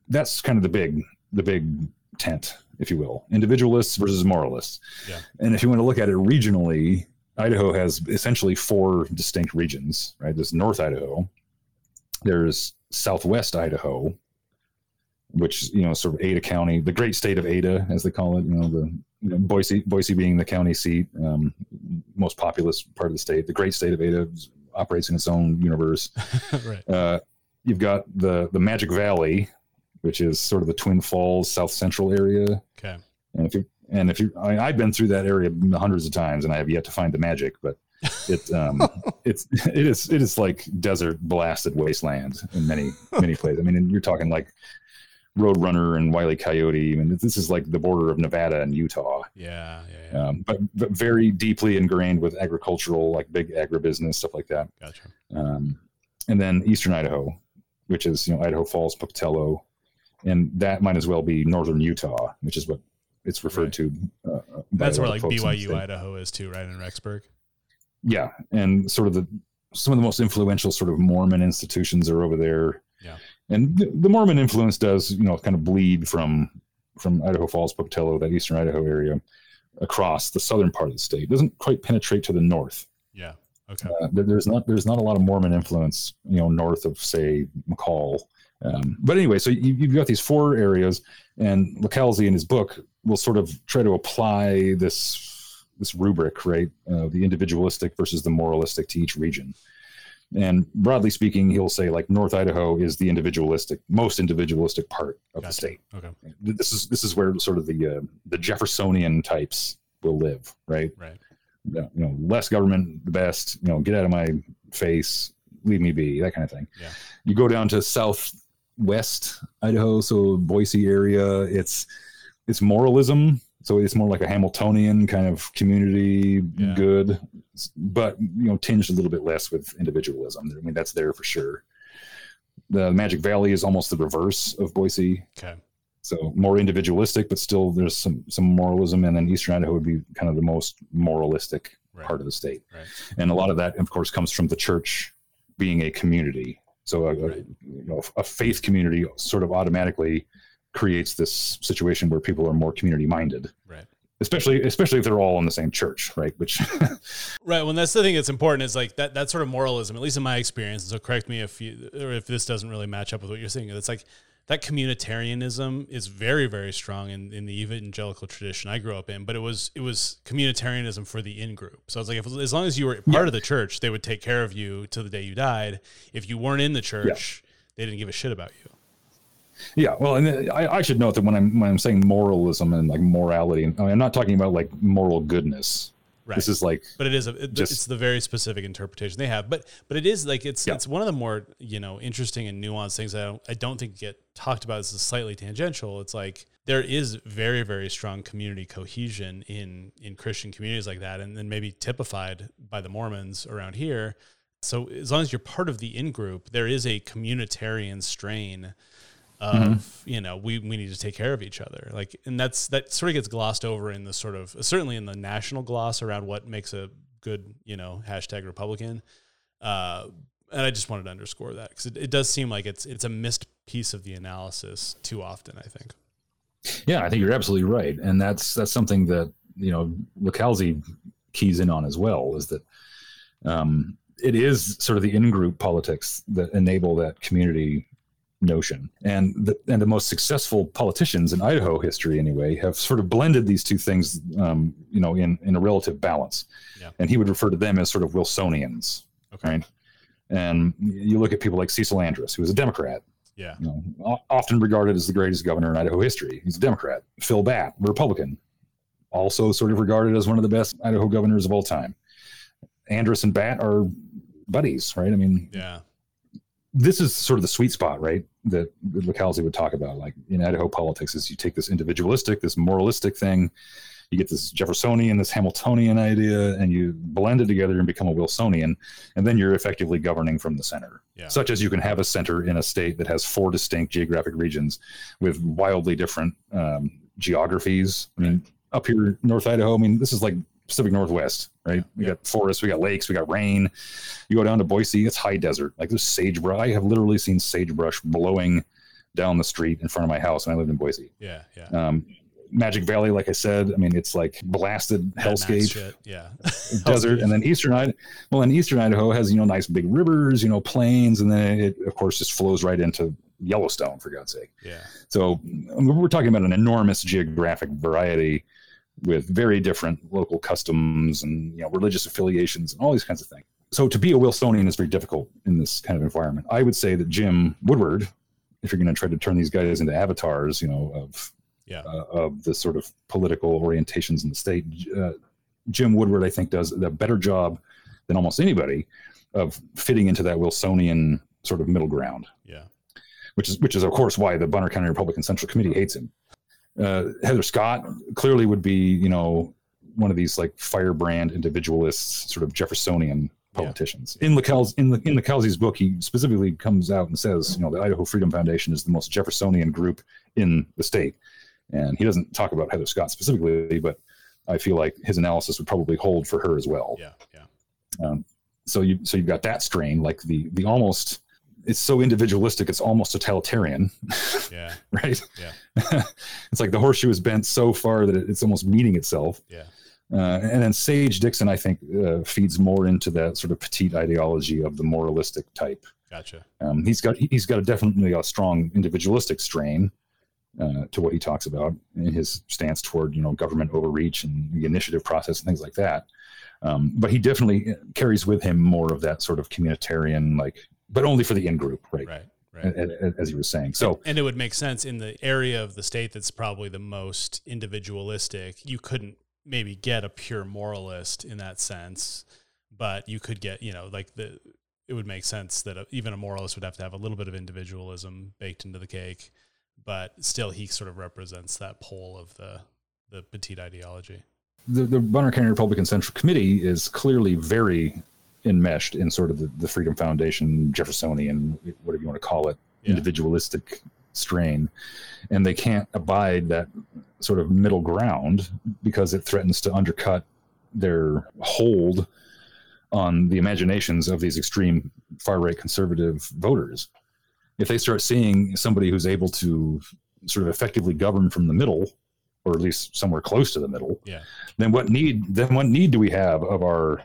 that's kind of the big the big tent, if you will, individualists versus moralists. Yeah. And if you want to look at it regionally, Idaho has essentially four distinct regions, right? There's North Idaho, there's Southwest Idaho, which you know, sort of Ada County, the great state of Ada, as they call it. You know, the you know, Boise, Boise being the county seat, um, most populous part of the state. The great state of Ada operates in its own universe. right. Uh, you've got the the Magic Valley, which is sort of the Twin Falls, South Central area. Okay. And if you and if you, I mean, I've been through that area hundreds of times, and I have yet to find the magic, but it um, it's it is it is like desert blasted wasteland in many many places. I mean, you're talking like Roadrunner and Wile E. Coyote. I mean, this is like the border of Nevada and Utah, Yeah. Yeah. yeah. um, but but very deeply ingrained with agricultural, like big agribusiness stuff like that Gotcha. um, and then Eastern Idaho, which is you know Idaho Falls, Pocatello, and that might as well be Northern Utah, which is what it's referred Right. to. Uh, That's a where like folks in the BYU. Idaho is too, right in Rexburg. Yeah, and sort of the some of the most influential sort of Mormon institutions are over there. And the, the Mormon influence does you know kind of bleed from from Idaho Falls, Pocatello, that Eastern Idaho area, across the southern part of the state. It doesn't quite penetrate to the north. Yeah. Okay. Uh, there's not there's not a lot of Mormon influence, you know, north of say McCall. Um, but anyway, so you, you've got these four areas, and LiCalzi in his book will sort of try to apply this this rubric, right, uh, the individualistic versus the moralistic to each region. And broadly speaking, he'll say like North Idaho is the individualistic, most individualistic part of the state Okay. this is this is where sort of the uh, the Jeffersonian types will live, right? Right. You know, less government, the best. You know, get out of my face, leave me be, that kind of thing. Yeah. You go down to southwest Idaho, so Boise area. It's it's moralism, so it's more like a Hamiltonian kind of community, Yeah. good, but you know, tinged a little bit less with individualism. I mean, that's there for sure. The Magic Valley is almost the reverse of Boise Okay. so more individualistic, but still there's some some moralism, and then Eastern Idaho would be kind of the most moralistic Right. part of the state, Right. and a lot of that, of course, comes from the church being a community. So a, a- you know, a faith community sort of automatically creates this situation where people are more community minded, Right. especially especially if they're all in the same church, right? Which Right. Well, that's the thing that's important is like that, that sort of moralism, at least in my experience. and So correct me if you, or if this doesn't really match up with what you're saying. It's like that communitarianism is very very strong in, in the evangelical tradition I grew up in, but it was it was communitarianism for the in group. So I was like, if, as long as you were part Yeah. of the church, they would take care of you till the day you died. If you weren't in the church, they didn't give a shit about you. Yeah, well, and uh, I, I should note that when I'm when I'm saying moralism and like morality, I mean, I'm not talking about like moral goodness. Right. This is like but it is a, it, Just- it's the very specific interpretation they have but but it is like it's Yeah. it's one of the more you know interesting and nuanced things I don't, I don't think get talked about this is slightly tangential it's like there is very very strong community cohesion in in christian communities like that and then maybe typified by the mormons around here so as long as you're part of the in group there is a communitarian strain of Mm-hmm. you know we, we need to take care of each other like and that's that sort of gets glossed over in the sort of certainly in the national gloss around what makes a good you know hashtag republican uh and i just wanted to underscore that because it, it does seem like it's it's a missed piece of the analysis too often i think Yeah, I think you're absolutely right, and that's that's something that you know LiCalzi keys in on as well. Is that um, it is sort of the in-group politics that enable that community notion, and the and the most successful politicians in Idaho history, anyway, have sort of blended these two things, um, you know, in in a relative balance. Yeah. And he would refer to them as sort of Wilsonians, okay right? And you look at people like Cecil Andrus, who was a Democrat, yeah you know, often regarded as the greatest governor in Idaho history. He's a Democrat. Phil Batt, Republican, also sort of regarded as one of the best Idaho governors of all time. Andrus and Batt are buddies, right? I mean, yeah this is sort of the sweet spot, right? That LiCalzi would talk about, like in Idaho politics, is you take this individualistic, this moralistic thing, you get this Jeffersonian, this Hamiltonian idea, and you blend it together and become a Wilsonian, and then you're effectively governing from the center. Yeah. Such as you can have a center in a state that has four distinct geographic regions with wildly different um, geographies. I mean, up here, in North Idaho, I mean, this is like Pacific Northwest, right? We Yeah. got forests, we got lakes, we got rain. You go down to Boise, it's high desert. Like there's sagebrush. I have literally seen sagebrush blowing down the street in front of my house when I lived in Boise. yeah yeah Um, Magic Valley, like I said, I mean, it's like blasted Mad hellscape yeah desert, and then Eastern Idaho. Well, and Eastern Idaho has you know nice big rivers, you know plains, and then it of course just flows right into Yellowstone for God's sake. yeah So I mean, we're talking about an enormous geographic variety with very different local customs and you know religious affiliations and all these kinds of things. So to be a Wilsonian is very difficult in this kind of environment. I would say that Jim Woodward, if you're going to try to turn these guys into avatars, you know, of Yeah. uh, of the sort of political orientations in the state, uh, Jim Woodward, I think, does a better job than almost anybody of fitting into that Wilsonian sort of middle ground yeah which is which is of course why the Bonner County Republican Central Committee hates him. Uh, Heather Scott clearly would be, you know, one of these like firebrand individualists, sort of Jeffersonian politicians. In LaCal's in the in book, he specifically comes out and says, you know, the Idaho Freedom Foundation is the most Jeffersonian group in the state, and he doesn't talk about Heather Scott specifically, but I feel like his analysis would probably hold for her as well. Yeah yeah. So you so you've got that strain like the the almost it's so individualistic it's almost totalitarian. Yeah. Right? Yeah. it's like the horseshoe is bent so far that it's almost meeting itself. Yeah. Uh, and then sage dixon i think uh, feeds more into that sort of petite ideology of the moralistic type. Gotcha. Um, he's got he's got a definitely a strong individualistic strain uh, to what he talks about in his stance toward you know government overreach and the initiative process and things like that. Um, but he definitely carries with him more of that sort of communitarian, like, but only for the in group, right? right right As he was saying. So and it would make sense in the area of the state that's probably the most individualistic. You couldn't maybe get a pure moralist in that sense, but you could get, you know, like the. It would make sense that even a moralist would have to have a little bit of individualism baked into the cake, but still, he sort of represents that pole of the the petite ideology. the, the Bonner County Republican Central Committee is clearly very enmeshed in sort of the, the Freedom Foundation, Jeffersonian, whatever you want to call it, Yeah. individualistic strain. And they can't abide that sort of middle ground because it threatens to undercut their hold on the imaginations of these extreme far right conservative voters. If they start seeing somebody who's able to sort of effectively govern from the middle, or at least somewhere close to the middle, Yeah. then what need then what need do we have of our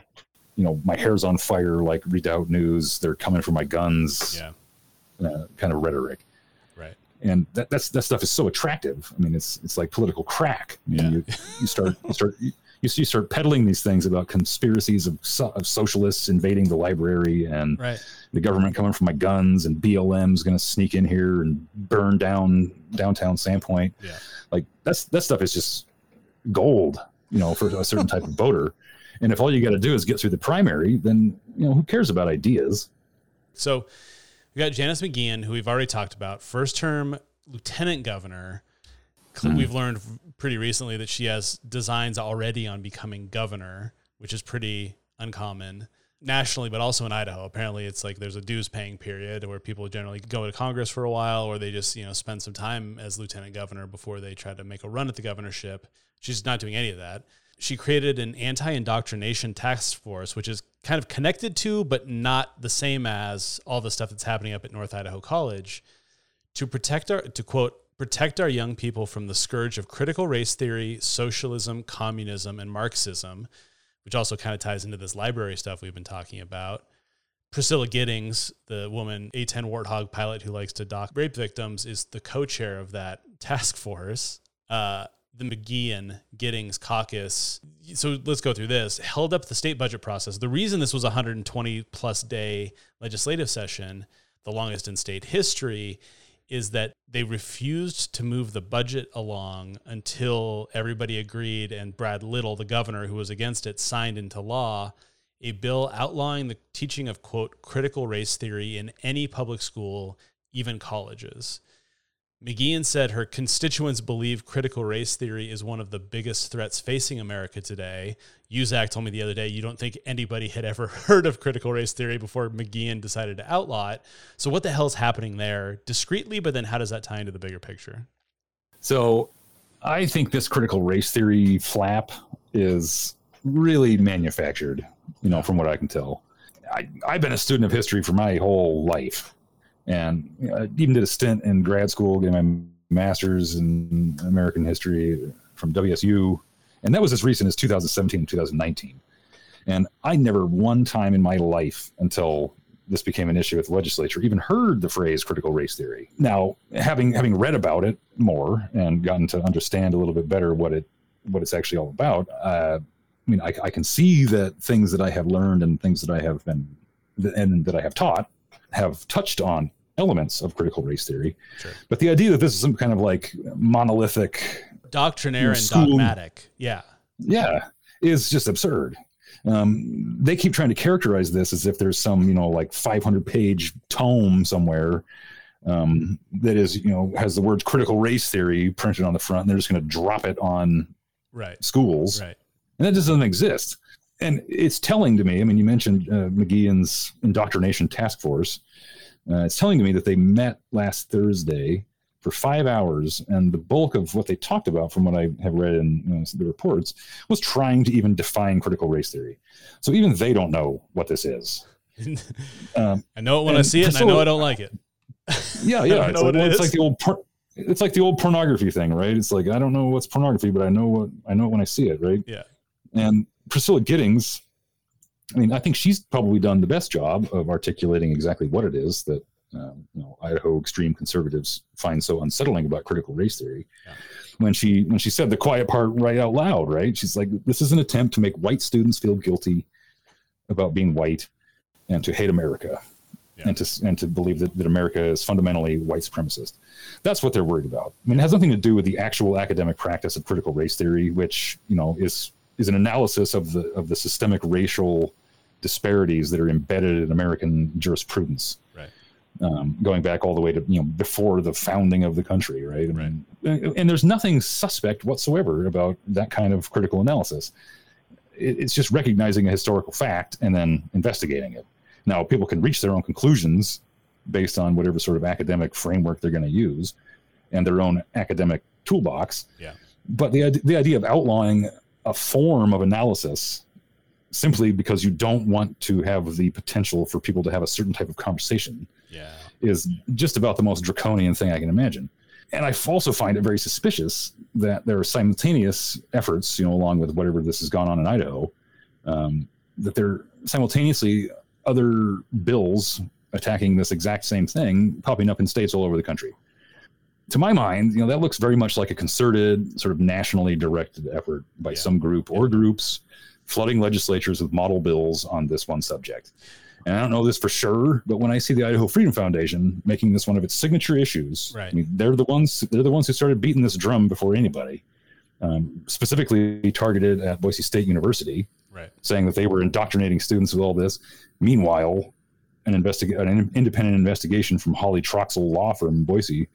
you know my hair's on fire like redoubt news they're coming for my guns Yeah. uh, kind of rhetoric Right. and that that's that stuff is so attractive. I mean, it's it's like political crack. Mean, Yeah. you, you start you start you, you start peddling these things about conspiracies of, so, of socialists invading the library and Right. the government coming for my guns and BLM's going to sneak in here and burn down downtown Sandpoint. Yeah. Like that's that stuff is just gold, you know, for a certain type of voter. And if all you got to do is get through the primary, then you know who cares about ideas? So we got Janice McGeachin, who we've already talked about, first term lieutenant governor. Cl- hmm. We've learned pretty recently that she has designs already on becoming governor, which is pretty uncommon nationally, but also in Idaho. Apparently, it's like there's a dues paying period where people generally go to Congress for a while, or they just you know spend some time as lieutenant governor before they try to make a run at the governorship. She's not doing any of that. She created an anti indoctrination task force, which is kind of connected to, but not the same as all the stuff that's happening up at North Idaho College to protect our, to quote, protect our young people from the scourge of critical race theory, socialism, communism, and Marxism, which also kind of ties into this library stuff we've been talking about. Priscilla Giddings, the woman, A10 Warthog pilot who likes to dock rape victims, is the co chair of that task force. Uh, the McGeachin Giddings caucus. So let's go through this. Held up the state budget process. The reason this was a 120 plus day legislative session, the longest in state history, is that they refused to move the budget along until everybody agreed and Brad Little, the governor who was against it, signed into law a bill outlawing the teaching of quote critical race theory in any public school, even colleges. McGeachin said her constituents believe critical race theory is one of the biggest threats facing America today. Uzak told me the other day you don't think anybody had ever heard of critical race theory before McGeachin decided to outlaw it. So what the hell's happening there discreetly, but then how does that tie into the bigger picture? So I think this critical race theory flap is really manufactured, you know, from what I can tell. I, I've been a student of history for my whole life. And you know, I even did a stint in grad school, getting my master's in American history from WSU. And that was as recent as 2017 and 2019. And I never one time in my life until this became an issue with the legislature even heard the phrase critical race theory. Now, having having read about it more and gotten to understand a little bit better what it what it's actually all about, uh, I mean, I, I can see that things that I have learned and things that I have been and that I have taught have touched on elements of critical race theory. Sure. But the idea that this is some kind of like monolithic Doctrinaire and School- dogmatic. Yeah. yeah is just absurd um, they keep trying to characterize this as if there's some you know like 500 page tome somewhere um, that is you know has the words critical race theory printed on the front and they're just going to drop it on Right. schools Right. and that just doesn't exist and it's telling to me i mean you mentioned uh, mcgeachin's indoctrination task force. Uh, it's telling to me that they met last thursday for five hours and the bulk of what they talked about from what i have read in you know, the reports was trying to even define critical race theory. So even they don't know what this is. Um, I know it when I see it, and I know I don't like it. yeah yeah it's, like, what it it's like the old por- it's like the old pornography thing right? It's like i don't know what's pornography but i know what i know it when i see it right? Yeah. and priscilla giddings i mean i think she's probably done the best job of articulating exactly what it is that um, you know idaho extreme conservatives find so unsettling about critical race theory Yeah. when she when she said the quiet part right out loud right she's like this is an attempt to make white students feel guilty about being white and to hate america Yeah. and to and to believe that, that America is fundamentally white supremacist. That's what they're worried about. I mean, it has nothing to do with the actual academic practice of critical race theory, which you know is is an analysis of the of the systemic racial disparities that are embedded in American jurisprudence, Right. um, going back all the way to you know before the founding of the country, right? I mean, and, and there's nothing suspect whatsoever about that kind of critical analysis. It, it's just recognizing a historical fact and then investigating it. Now, people can reach their own conclusions based on whatever sort of academic framework they're going to use and their own academic toolbox. Yeah. But the the idea of outlawing a form of analysis simply because you don't want to have the potential for people to have a certain type of conversation Yeah. is just about the most draconian thing I can imagine. And I also find it very suspicious that there are simultaneous efforts, you know, along with whatever this has gone on in Idaho, um, that there are simultaneously other bills attacking this exact same thing popping up in states all over the country. To my mind, you know, that looks very much like a concerted, sort of nationally directed effort by Yeah. some group or groups flooding legislatures with model bills on this one subject. And I don't know this for sure, but when I see the Idaho Freedom Foundation making this one of its signature issues, Right. I mean, they're the ones they're the ones who started beating this drum before anybody. Um, specifically targeted at Boise State University, Right. saying that they were indoctrinating students with all this. Meanwhile, an investig- an independent investigation from Hawley Troxell law firm in Boise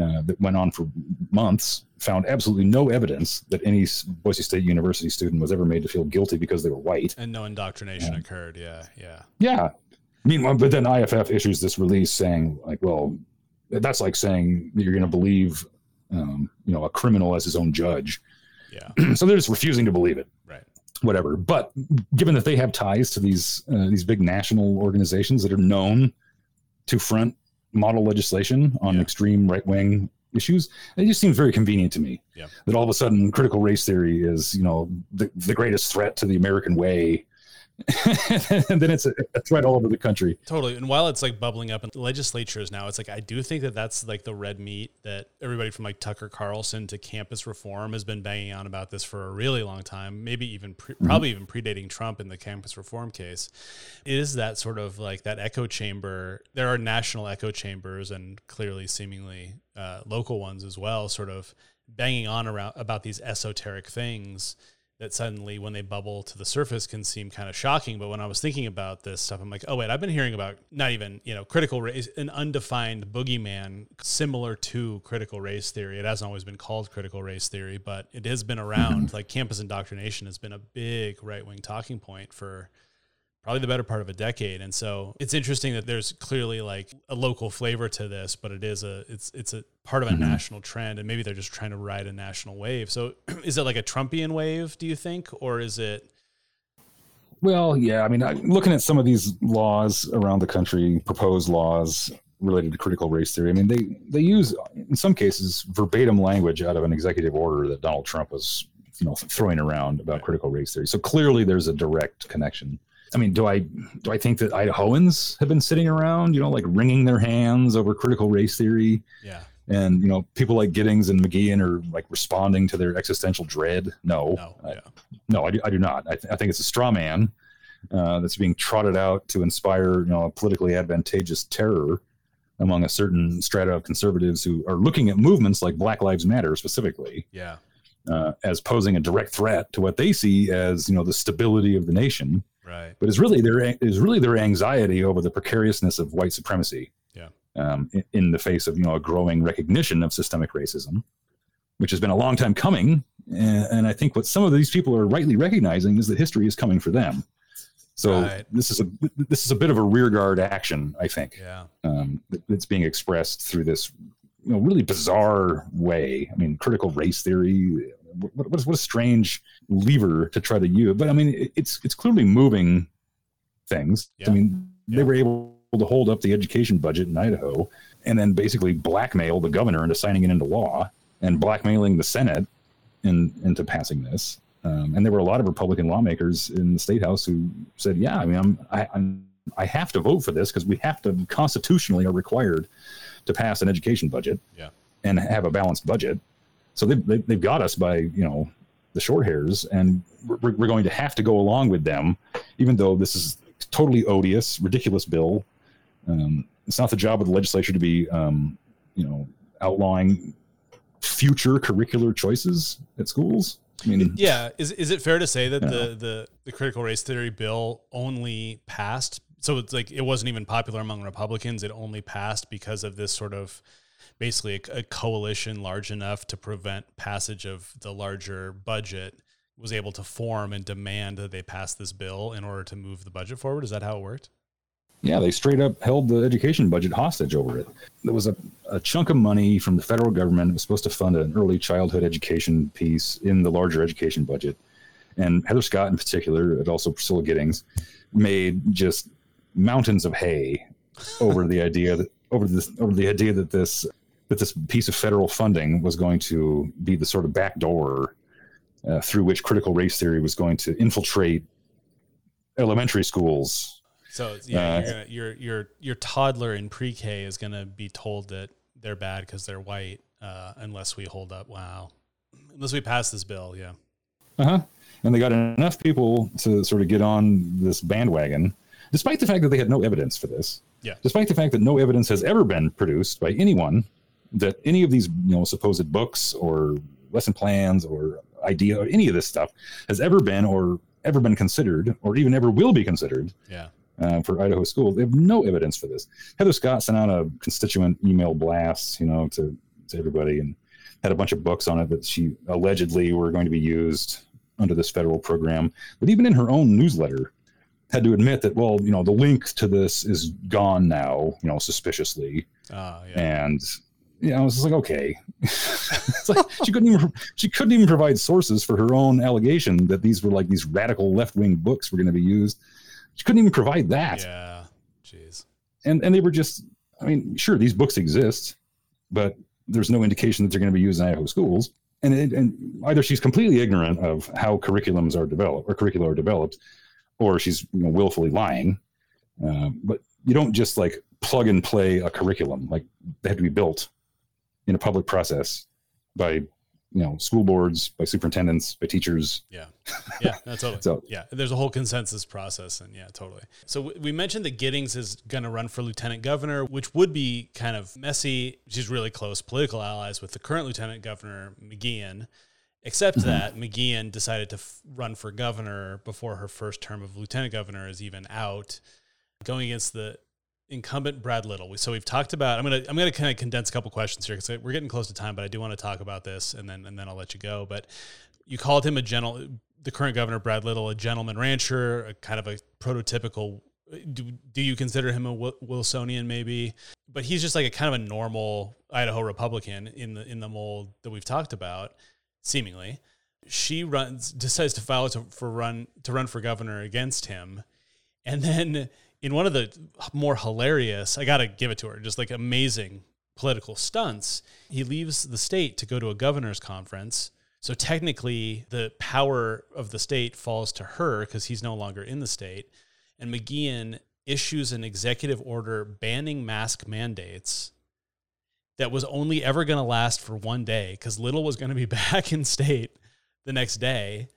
uh, that went on for months found absolutely no evidence that any Boise State University student was ever made to feel guilty because they were white. And no indoctrination occurred. Yeah. Yeah. Yeah. Meanwhile, but then IFF issues this release saying, like, well, that's like saying you're going to believe, um, you know, a criminal as his own judge. Yeah. so they're just refusing to believe it. Right. whatever. But given that they have ties to these uh, these big national organizations that are known to front model legislation on Yeah. extreme right wing issues, it just seems very convenient to me Yeah. that all of a sudden critical race theory is you know the, the greatest threat to the American way. And then it's a, a threat all over the country. Totally. And while it's like bubbling up in legislatures now, it's like I do think that that's like the red meat that everybody from like Tucker Carlson to campus reform has been banging on about this for a really long time, maybe even pre- probably even predating Trump in the campus reform case. Is that sort of like that echo chamber? There are national echo chambers and clearly seemingly uh, local ones as well, sort of banging on around about these esoteric things that suddenly when they bubble to the surface can seem kind of shocking. But when i was thinking about this stuff i'm like oh wait i've been hearing about not even you know critical race an undefined boogeyman similar to critical race theory. It hasn't always been called critical race theory but it has been around. Mm-hmm. Like campus indoctrination has been a big right-wing talking point for probably the better part of a decade and so it's interesting that there's clearly like a local flavor to this but it is a it's it's a part of a mm-hmm. national trend and maybe they're just trying to ride a national wave so is it like a trumpian wave do you think or is it Well, yeah, I mean, I, looking at some of these laws around the country, proposed laws related to critical race theory, I mean, they they use in some cases verbatim language out of an executive order that Donald Trump was, you know, throwing around about critical race theory. So clearly, there's a direct connection. I mean, do I do I think that Idahoans have been sitting around, you know, like wringing their hands over critical race theory? yeah and you know people like Giddings and McGeachin are like responding to their existential dread. No, no I- yeah no, I do, I do not. I, th- I think it's a straw man uh, that's being trotted out to inspire, you know, a politically advantageous terror among a certain strata of conservatives who are looking at movements like Black Lives Matter specifically yeah uh, as posing a direct threat to what they see as, you know, the stability of the nation. Right But it's really their is really their anxiety over the precariousness of white supremacy. Yeah. Um, in, in the face of you know a growing recognition of systemic racism, which has been a long time coming, and, and I think what some of these people are rightly recognizing is that history is coming for them. So Right. this is a this is a bit of a rearguard action, I think, yeah um, that's being expressed through this you know really bizarre way. I mean, critical race theory. What, what, what a strange lever to try to use, but I mean, it, it's it's clearly moving things. Yeah. I mean, Yeah. they were able to hold up the education budget in Idaho, and then basically blackmail the governor into signing it into law, and blackmailing the Senate in, into passing this. Um, and there were a lot of Republican lawmakers in the state house who said, "Yeah, I mean, I'm I, I'm I have to vote for this because we have to constitutionally are required to pass an education budget Yeah. and have a balanced budget. So they've, they've, they've got us by, you know, the short hairs and we're, we're going to have to go along with them, even though this is totally odious, ridiculous bill. Um, it's not the job of the legislature to be, um, you know, outlawing future curricular choices at schools. I mean, Yeah, is is it fair to say that the, the the critical race theory bill only passed? So it's like it wasn't even popular among Republicans. It only passed because of this sort of basically a, a coalition large enough to prevent passage of the larger budget was able to form and demand that they pass this bill in order to move the budget forward. Is that how it worked? Yeah, they straight up held the education budget hostage over it. There was a, a chunk of money from the federal government that was supposed to fund an early childhood education piece in the larger education budget. And Heather Scott, in particular, and also Priscilla Giddings, made just mountains of hay over the idea that over this over the idea that this that this piece of federal funding was going to be the sort of back door uh, through which critical race theory was going to infiltrate elementary schools So yeah, Uh, you're gonna, your your your toddler in pre-K is going to be told that they're bad because they're white, uh, unless we hold up. Wow, unless we pass this bill, yeah. Uh huh. And they got enough people to sort of get on this bandwagon, despite the fact that they had no evidence for this. Yeah. Despite the fact that no evidence has ever been produced by anyone that any of these, you know, supposed books or lesson plans or idea or any of this stuff has ever been or ever been considered or even ever will be considered Yeah. uh, for Idaho schools. They have no evidence for this. Heather Scott sent out a constituent email blast, you know, to, to everybody and had a bunch of books on it that she allegedly were going to be used under this federal program. But even in her own newsletter, had to admit that, well, you know, the link to this is gone now, you know, suspiciously. Uh, yeah. And you know, I was just like, okay. it's like she couldn't even she couldn't even provide sources for her own allegation that these were like these radical left wing books were going to be used. She couldn't even provide that yeah. Jeez. and and they were just i mean sure these books exist but there's no indication that they're going to be used in idaho schools and it, and either she's completely ignorant of how curriculums are developed or curricula are developed or she's you know, willfully lying uh, but you don't just like plug and play a curriculum like they have to be built in a public process by you know school boards by superintendents by teachers Yeah. Yeah. No, totally. so Yeah, there's a whole consensus process, and yeah, totally. So we mentioned that Giddings is going to run for lieutenant governor, which would be kind of messy. She's really close political allies with the current lieutenant governor McGeachin, except mm-hmm. that McGeachin decided to f- run for governor before her first term of lieutenant governor is even out, going against the incumbent Brad Little. So we've talked about. I'm gonna I'm gonna kind of condense a couple questions here because we're getting close to time, but I do want to talk about this, and then and then I'll let you go. But you called him a gentle the current governor Brad Little a gentleman rancher, a kind of a prototypical. Do, do you consider him a Wilsonian maybe? But he's just like a kind of a normal Idaho Republican in the in the mold that we've talked about, seemingly. She runs decides to file to, for run to run for governor against him, and then in one of the more hilarious, I got to give it to her, just like amazing political stunts, he leaves the state to go to a governor's conference. So technically, the power of the state falls to her because he's no longer in the state. And McGeachin issues an executive order banning mask mandates that was only ever going to last for one day because Little was going to be back in state the next day.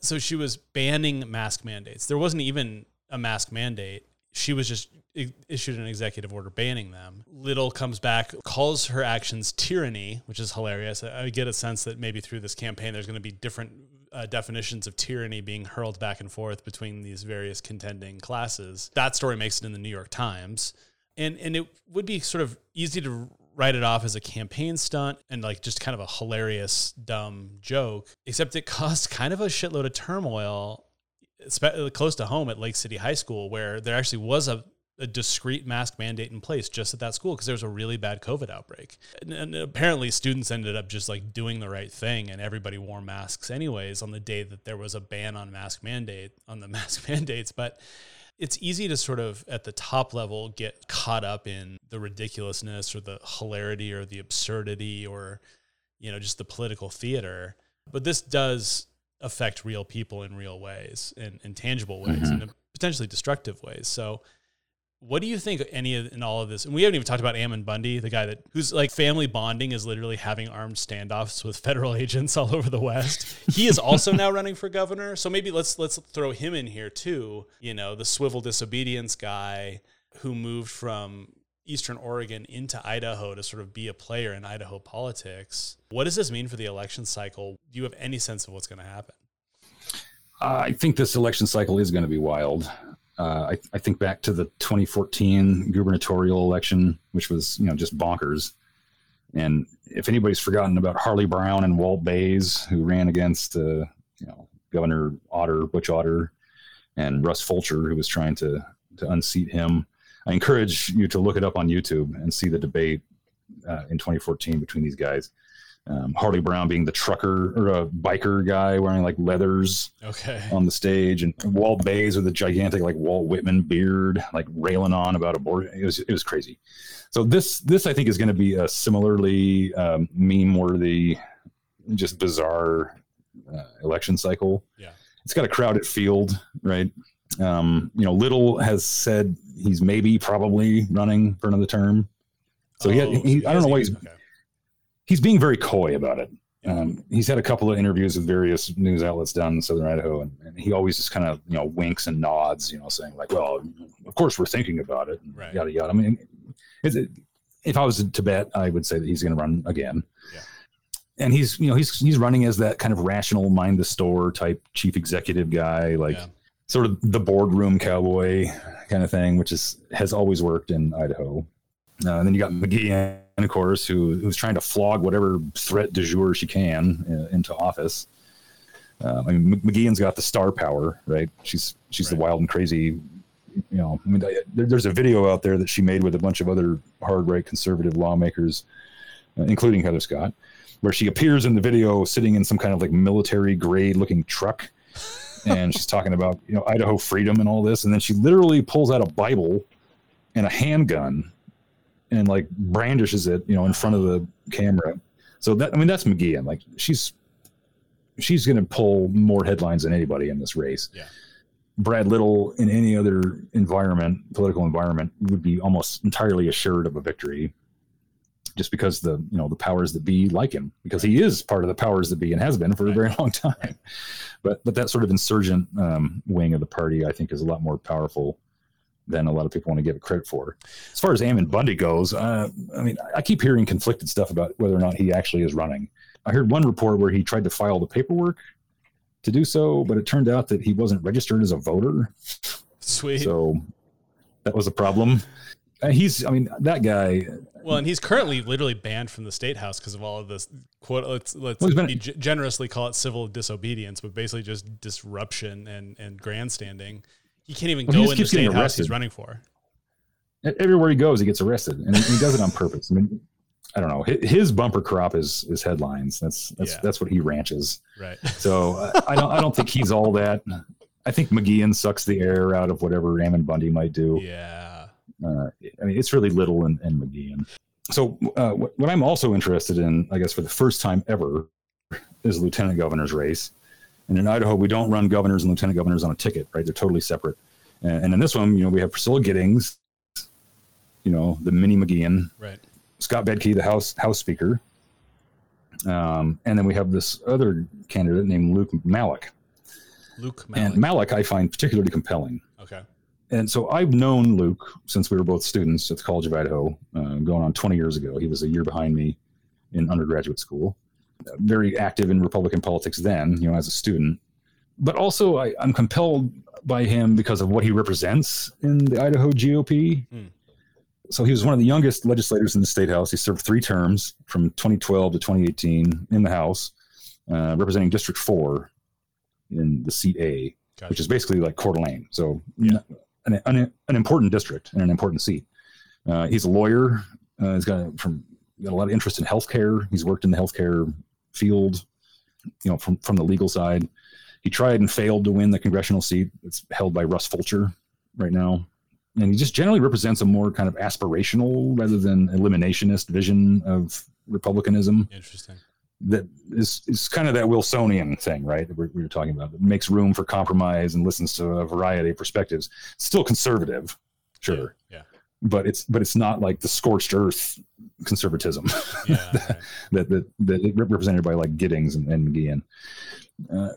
So she was banning mask mandates. There wasn't even a mask mandate. She was just issued an executive order banning them. Little comes back, calls her actions tyranny, which is hilarious. I get a sense that maybe through this campaign, there's going to be different uh, definitions of tyranny being hurled back and forth between these various contending classes. That story makes it in the New York Times. And, and it would be sort of easy to write it off as a campaign stunt and like just kind of a hilarious, dumb joke, except it caused kind of a shitload of turmoil Uh, close to home at Lake City High School, where there actually was a, a discrete mask mandate in place just at that school because there was a really bad COVID outbreak. And, and apparently, students ended up just like doing the right thing, and everybody wore masks anyways on the day that there was a ban on mask mandate on the mask mandates. But it's easy to sort of at the top level get caught up in the ridiculousness or the hilarity or the absurdity or you know just the political theater but this does affect real people in real ways and in tangible ways and in potentially destructive ways. So what do you think any of in all of this and we haven't even talked about Ammon Bundy the guy that who's like family bonding is literally having armed standoffs with federal agents all over the west. He is also now running for governor. So maybe let's let's throw him in here too. You know the swivel disobedience guy who moved from Eastern Oregon into Idaho to sort of be a player in Idaho politics. What does this mean for the election cycle? Do you have any sense of what's going to happen? Uh, I think this election cycle is going to be wild. Uh, I, I think back to the 2014 gubernatorial election, which was you know just bonkers. And if anybody's forgotten about Harley Brown and Walt Bayes, who ran against uh, you know Governor Otter, Butch Otter, and Russ Fulcher, who was trying to to unseat him, I encourage you to look it up on YouTube and see the debate uh, in 2014 between these guys. Um, Harley Brown being the trucker or a biker guy wearing like leathers Okay. on the stage, and Walt Bayes with a gigantic like Walt Whitman beard, like railing on about abortion. It was it was crazy. So this this I think is going to be a similarly um, meme worthy, just bizarre uh, election cycle. Yeah. It's got a crowded field, right? Um, you know, Little has said he's maybe probably running for another term. So he, had, Oh, he, he I don't know why he's okay. he's being very coy about it. Um, he's had a couple of interviews with various news outlets down in southern Idaho, and, and he always just kind of you know winks and nods, you know, saying like, "Well, of course we're thinking about it." Right. Yada yada. I mean, it, if I was in Tibet, I would say that he's going to run again. Yeah. And he's you know he's he's running as that kind of rational mind the store type chief executive guy, like Yeah. Sort of the boardroom cowboy kind of thing, which is has always worked in Idaho. Uh, and then you got McGee, of course, who who's trying to flog whatever threat du jour she can uh, into office. Uh, I mean, McGeachin's got the star power, right? She's she's the wild and crazy. You know, I mean, there, there's a video out there that she made with a bunch of other hard right conservative lawmakers, uh, including Heather Scott, where she appears in the video sitting in some kind of like military grade looking truck, and she's talking about you know Idaho freedom and all this, and then she literally pulls out a Bible and a handgun and like brandishes it, you know, in front of the camera. So that I mean, that's McGeachin. Like she's she's going to pull more headlines than anybody in this race. Yeah. Brad Little in any other environment, political environment, would be almost entirely assured of a victory, just because the you know the powers that be like him, because he is part of the powers that be and has been for a very long time. But but that sort of insurgent um, wing of the party, I think, is a lot more powerful than a lot of people want to give it credit for. As far as Ammon Bundy goes, uh, I mean, I keep hearing conflicted stuff about whether or not he actually is running. I heard one report where he tried to file the paperwork to do so, but it turned out that he wasn't registered as a voter. Sweet. So that was a problem. Uh, he's, I mean, that guy, well, and he's currently literally banned from the state house because of all of this. Quote, let's let's Well, been- g- generously call it civil disobedience, but basically just disruption and and grandstanding. He can't even Well, go in the state house he's running for. everywhere he goes, he gets arrested, and he does it on purpose. I mean, I don't know. His bumper crop is is headlines. That's that's Yeah. that's what he ranches. Right. So uh, I don't I don't think he's all that. I think McGeachin sucks the air out of whatever Ammon Bundy might do. yeah. Uh, I mean, it's really Little and, and McGeachin. So uh, what, what I'm also interested in, I guess, for the first time ever, is lieutenant governor's race. And in Idaho, we don't run governors and lieutenant governors on a ticket, right? They're totally separate. And, and in this one, you know, we have Priscilla Giddings, you know, the mini McGeachin, Right. Scott Bedke, the House House Speaker, um, and then we have this other candidate named Luke Malek. Luke Malek. And Malek, I find particularly compelling. okay. And so I've known Luke since we were both students at the College of Idaho, uh, going on 20 years ago. He was a year behind me in undergraduate school. Very active in Republican politics then, you know, as a student. But also, I, I'm compelled by him because of what he represents in the Idaho GOP. Hmm. So he was one of the youngest legislators in the state house. He served three terms from 2012 to 2018 in the House, uh, representing District 4 in the seat A Gotcha. which is basically like Coeur d'Alene. So Yeah. An, an, an important district and an important seat. Uh, he's a lawyer. Uh, he's got from got a lot of interest in healthcare. He's worked in the healthcare field, you know, from from the legal side. He tried and failed to win the congressional seat. It's held by Russ Fulcher right now. And he just generally represents a more kind of aspirational rather than eliminationist vision of republicanism Interesting. That is is kind of that Wilsonian thing, right? That we're, we were talking about that makes room for compromise and listens to a variety of perspectives. Still conservative, sure, Yeah. but it's but it's not like the scorched earth conservatism Yeah. yeah right. that that that represented by like Giddings and, and McGeachin. Uh,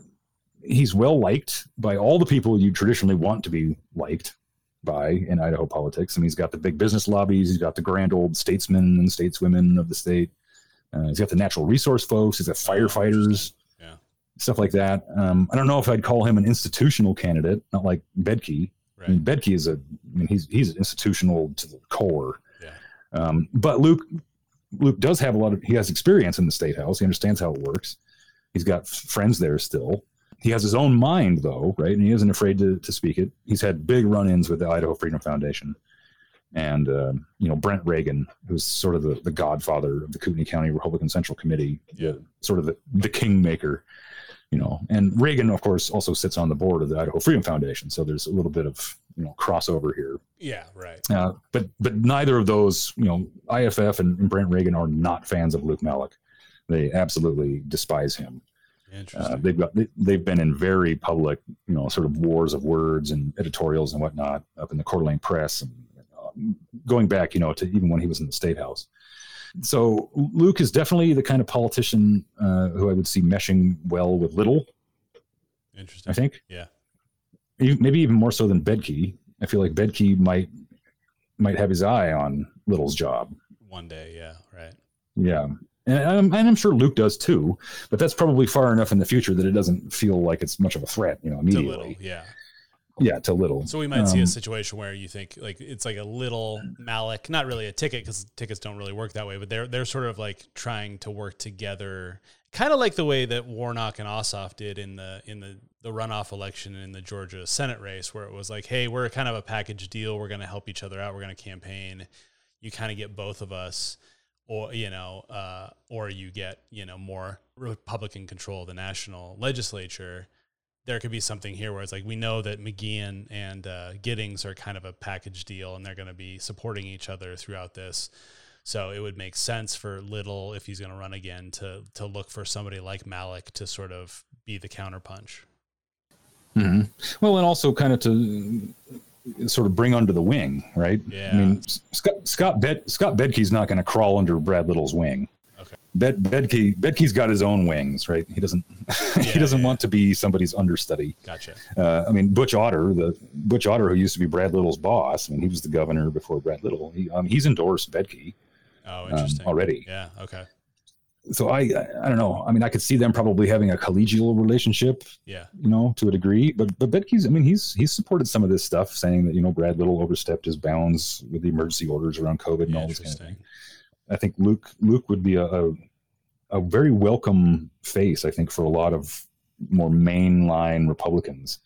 he's well liked by all the people you traditionally want to be liked by in Idaho politics. I mean, he's got the big business lobbies. He's got the grand old statesmen and stateswomen of the state. Uh, he's got the natural resource folks. He's got firefighters, Yeah. stuff like that. Um, I don't know if I'd call him an institutional candidate, not like Bedke. I mean, Right. Bedke is a, I mean, he's he's institutional to the core. Yeah. Um, but Luke, Luke does have a lot of. He has experience in the state house. He understands how it works. He's got friends there still. He has his own mind though, right? And he isn't afraid to to speak it. He's had big run-ins with the Idaho Freedom Foundation, and uh, you know Brent Regan, who's sort of the, the godfather of the Kootenai County Republican Central Committee, Yeah. sort of the, the kingmaker you know and regan of course also sits on the board of the idaho freedom foundation so there's a little bit of you know crossover here Yeah. Right. uh, but but neither of those you know iff and, and brent regan are not fans of luke malek they absolutely despise him Interesting. uh, they've got they, they've been in very public you know sort of wars of words and editorials and whatnot up in the Coeur d'Alene press and going back, you know, to even when he was in the state house. So Luke is definitely the kind of politician uh, who I would see meshing well with Little. Interesting. I think. Yeah. Maybe even more so than Bedke. I feel like Bedke might might have his eye on Little's job. One day. Yeah. Right. Yeah. And I'm, and I'm sure Luke does too, but that's probably far enough in the future that it doesn't feel like it's much of a threat, you know, immediately. little. Yeah. Yeah, to little. So we might see a Um, situation where you think like it's like a little Malek, not really a ticket because tickets don't really work that way, but they're they're sort of like trying to work together, kind of like the way that Warnock and Ossoff did in the in the the runoff election in the Georgia Senate race, where it was like, hey, we're kind of a package deal, we're going to help each other out, we're going to campaign. You kind of get both of us, or you know, uh, or you get you know more Republican control of the national legislature there could be something here where it's like we know that McGeachin and uh, Giddings are kind of a package deal, and they're going to be supporting each other throughout this. So it would make sense for Little, if he's going to run again, to to look for somebody like Malek to sort of be the counterpunch. Mhm. Well, and also kind of to sort of bring under the wing, right? Yeah. I mean, Scott Scott Bed Scott Bedke's not going to crawl under Brad Little's wing. Okay. Bed Bedke Bedke's got his own wings, right? He doesn't Yeah, he doesn't yeah. want to be somebody's understudy. Gotcha. Uh, I mean, Butch Otter, the Butch Otter who used to be Brad Little's boss, I mean, he was the governor before Brad Little. He, um, he's endorsed Bedke Oh, um, interesting. already. Yeah. Okay. So I, I, I don't know. I mean, I could see them probably having a collegial relationship, Yeah. you know, to a degree. But but Bedke's, I mean, he's he's supported some of this stuff, saying that you know Brad Little overstepped his bounds with the emergency orders around COVID and all this kind of thing. I think Luke Luke would be a, a a very welcome face. I think for a lot of more mainline Republicans,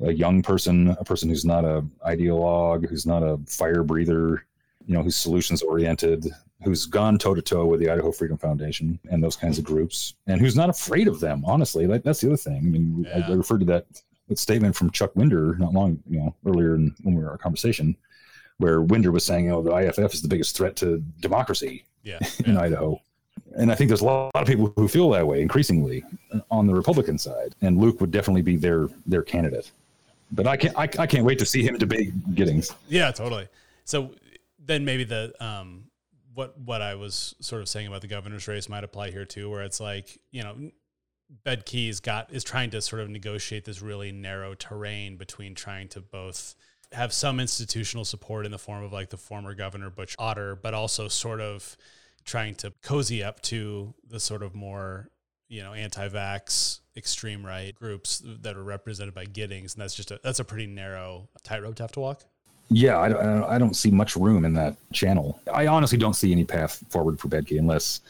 a young person, a person who's not a ideologue, who's not a fire breather, you know, who's solutions oriented, who's gone toe to toe with the Idaho Freedom Foundation and those kinds of groups, and who's not afraid of them. Honestly, like, that's the other thing. I mean, I, I referred to that, that statement from Chuck Winder not long, you know, earlier in when we were in our conversation, where Winder was saying, know, the IFF is the biggest threat to democracy Yeah. in yeah. Idaho. And I think there's a lot of people who feel that way increasingly on the Republican side. And Luke would definitely be their their candidate. But I can't I, I can't wait to see him debate Giddings. Yeah, totally. So then maybe the um what what I was sort of saying about the governor's race might apply here too, where it's like you know. Bedke's got is trying to sort of negotiate this really narrow terrain between trying to both have some institutional support in the form of like the former governor Butch Otter, but also sort of trying to cozy up to the sort of more you know anti-vax extreme right groups that are represented by Giddings, and that's just a that's a pretty narrow tightrope to have to walk. Yeah, I, don't- I don't see much room in that channel. I honestly don't see any path forward for Bedke unless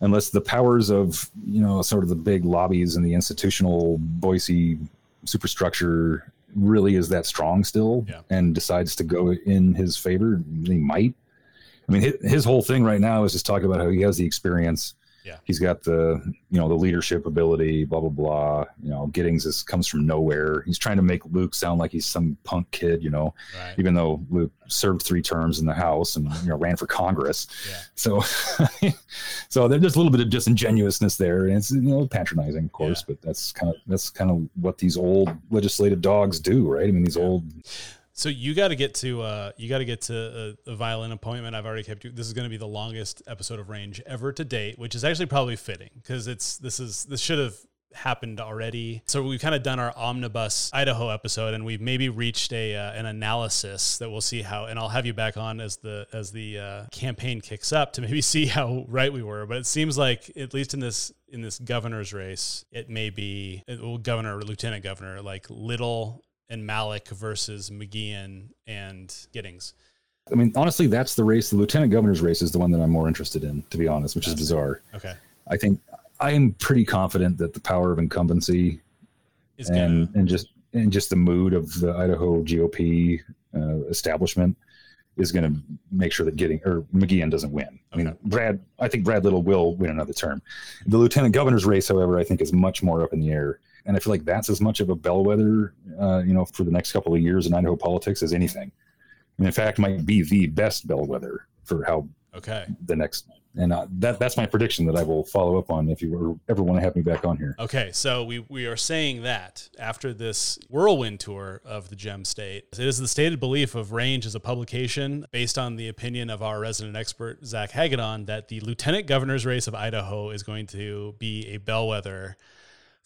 unless the powers of you know sort of the big lobbies and the institutional Boise superstructure really is that strong still Yeah. and decides to go in his favor. He might. I mean, his, his whole thing right now is just talking about how he has the experience. Yeah. He's got the, you know, the leadership ability, blah, blah, blah. You know, Giddings is, comes from nowhere. He's trying to make Luke sound like he's some punk kid, you know, Right. even though Luke served three terms in the House and, you know, ran for Congress. Yeah. So, so there's a little bit of disingenuousness there, and it's you know patronizing, of course, but that's kind of that's kind of what these old legislative dogs do, right? I mean, these old So you got to get to uh, you got to get to a, a violin appointment. I've already kept you. This is going to be the longest episode of Range ever to date, which is actually probably fitting because it's this is this should have happened already. So we've kind of done our omnibus Idaho episode, and we've maybe reached a uh, an analysis that we'll see how. And I'll have you back on as the as the uh, campaign kicks up to maybe see how right we were. But it seems like at least in this in this governor's race, it may be it, well, governor or lieutenant governor like Little and Malek versus McGeachin and Giddings. I mean, honestly, that's the race. The lieutenant governor's race is the one that I'm more interested in, to be honest, which is bizarre. Okay. I think I am pretty confident that the power of incumbency Is and gonna and just and just the mood of the Idaho GOP uh, establishment is going to make sure that Giddings or McGeachin doesn't win. I mean, Brad, I think Brad Little will win another term. The lieutenant governor's race, however, I think is much more up in the air, and I feel like that's as much of a bellwether, uh, you know, for the next couple of years in Idaho politics as anything. And in fact, might be the best bellwether for how okay. the next and uh, that that's my prediction that I will follow up on if you were, ever want to have me back on here. Okay, so we, we are saying that after this whirlwind tour of the gem state, it is the stated belief of Range as a publication, based on the opinion of our resident expert, Zach Hagadone, that the lieutenant governor's race of Idaho is going to be a bellwether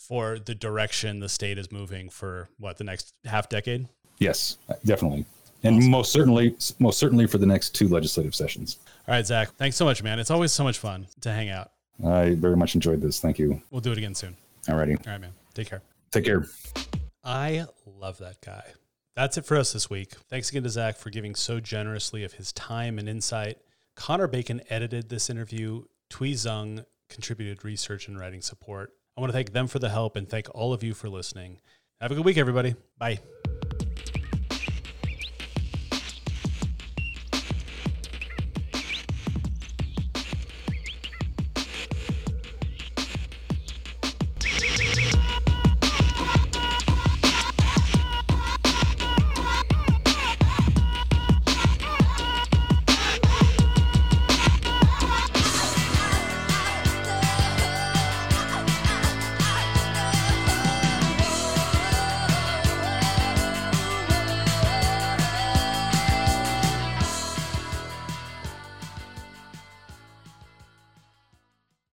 for the direction the state is moving for what, the next half decade? Yes, definitely. And most certainly, most certainly for the next two legislative sessions. All right, Zach, thanks so much, man. It's always so much fun to hang out. I very much enjoyed this. Thank you. We'll do it again soon. Alrighty. All right, man. Take care. Take care. I love that guy. That's it for us this week. Thanks again to Zach for giving so generously of his time and insight. Connor Bacon edited this interview. Tui Zung contributed research and writing support. I want to thank them for the help and thank all of you for listening. Have a good week, everybody. Bye.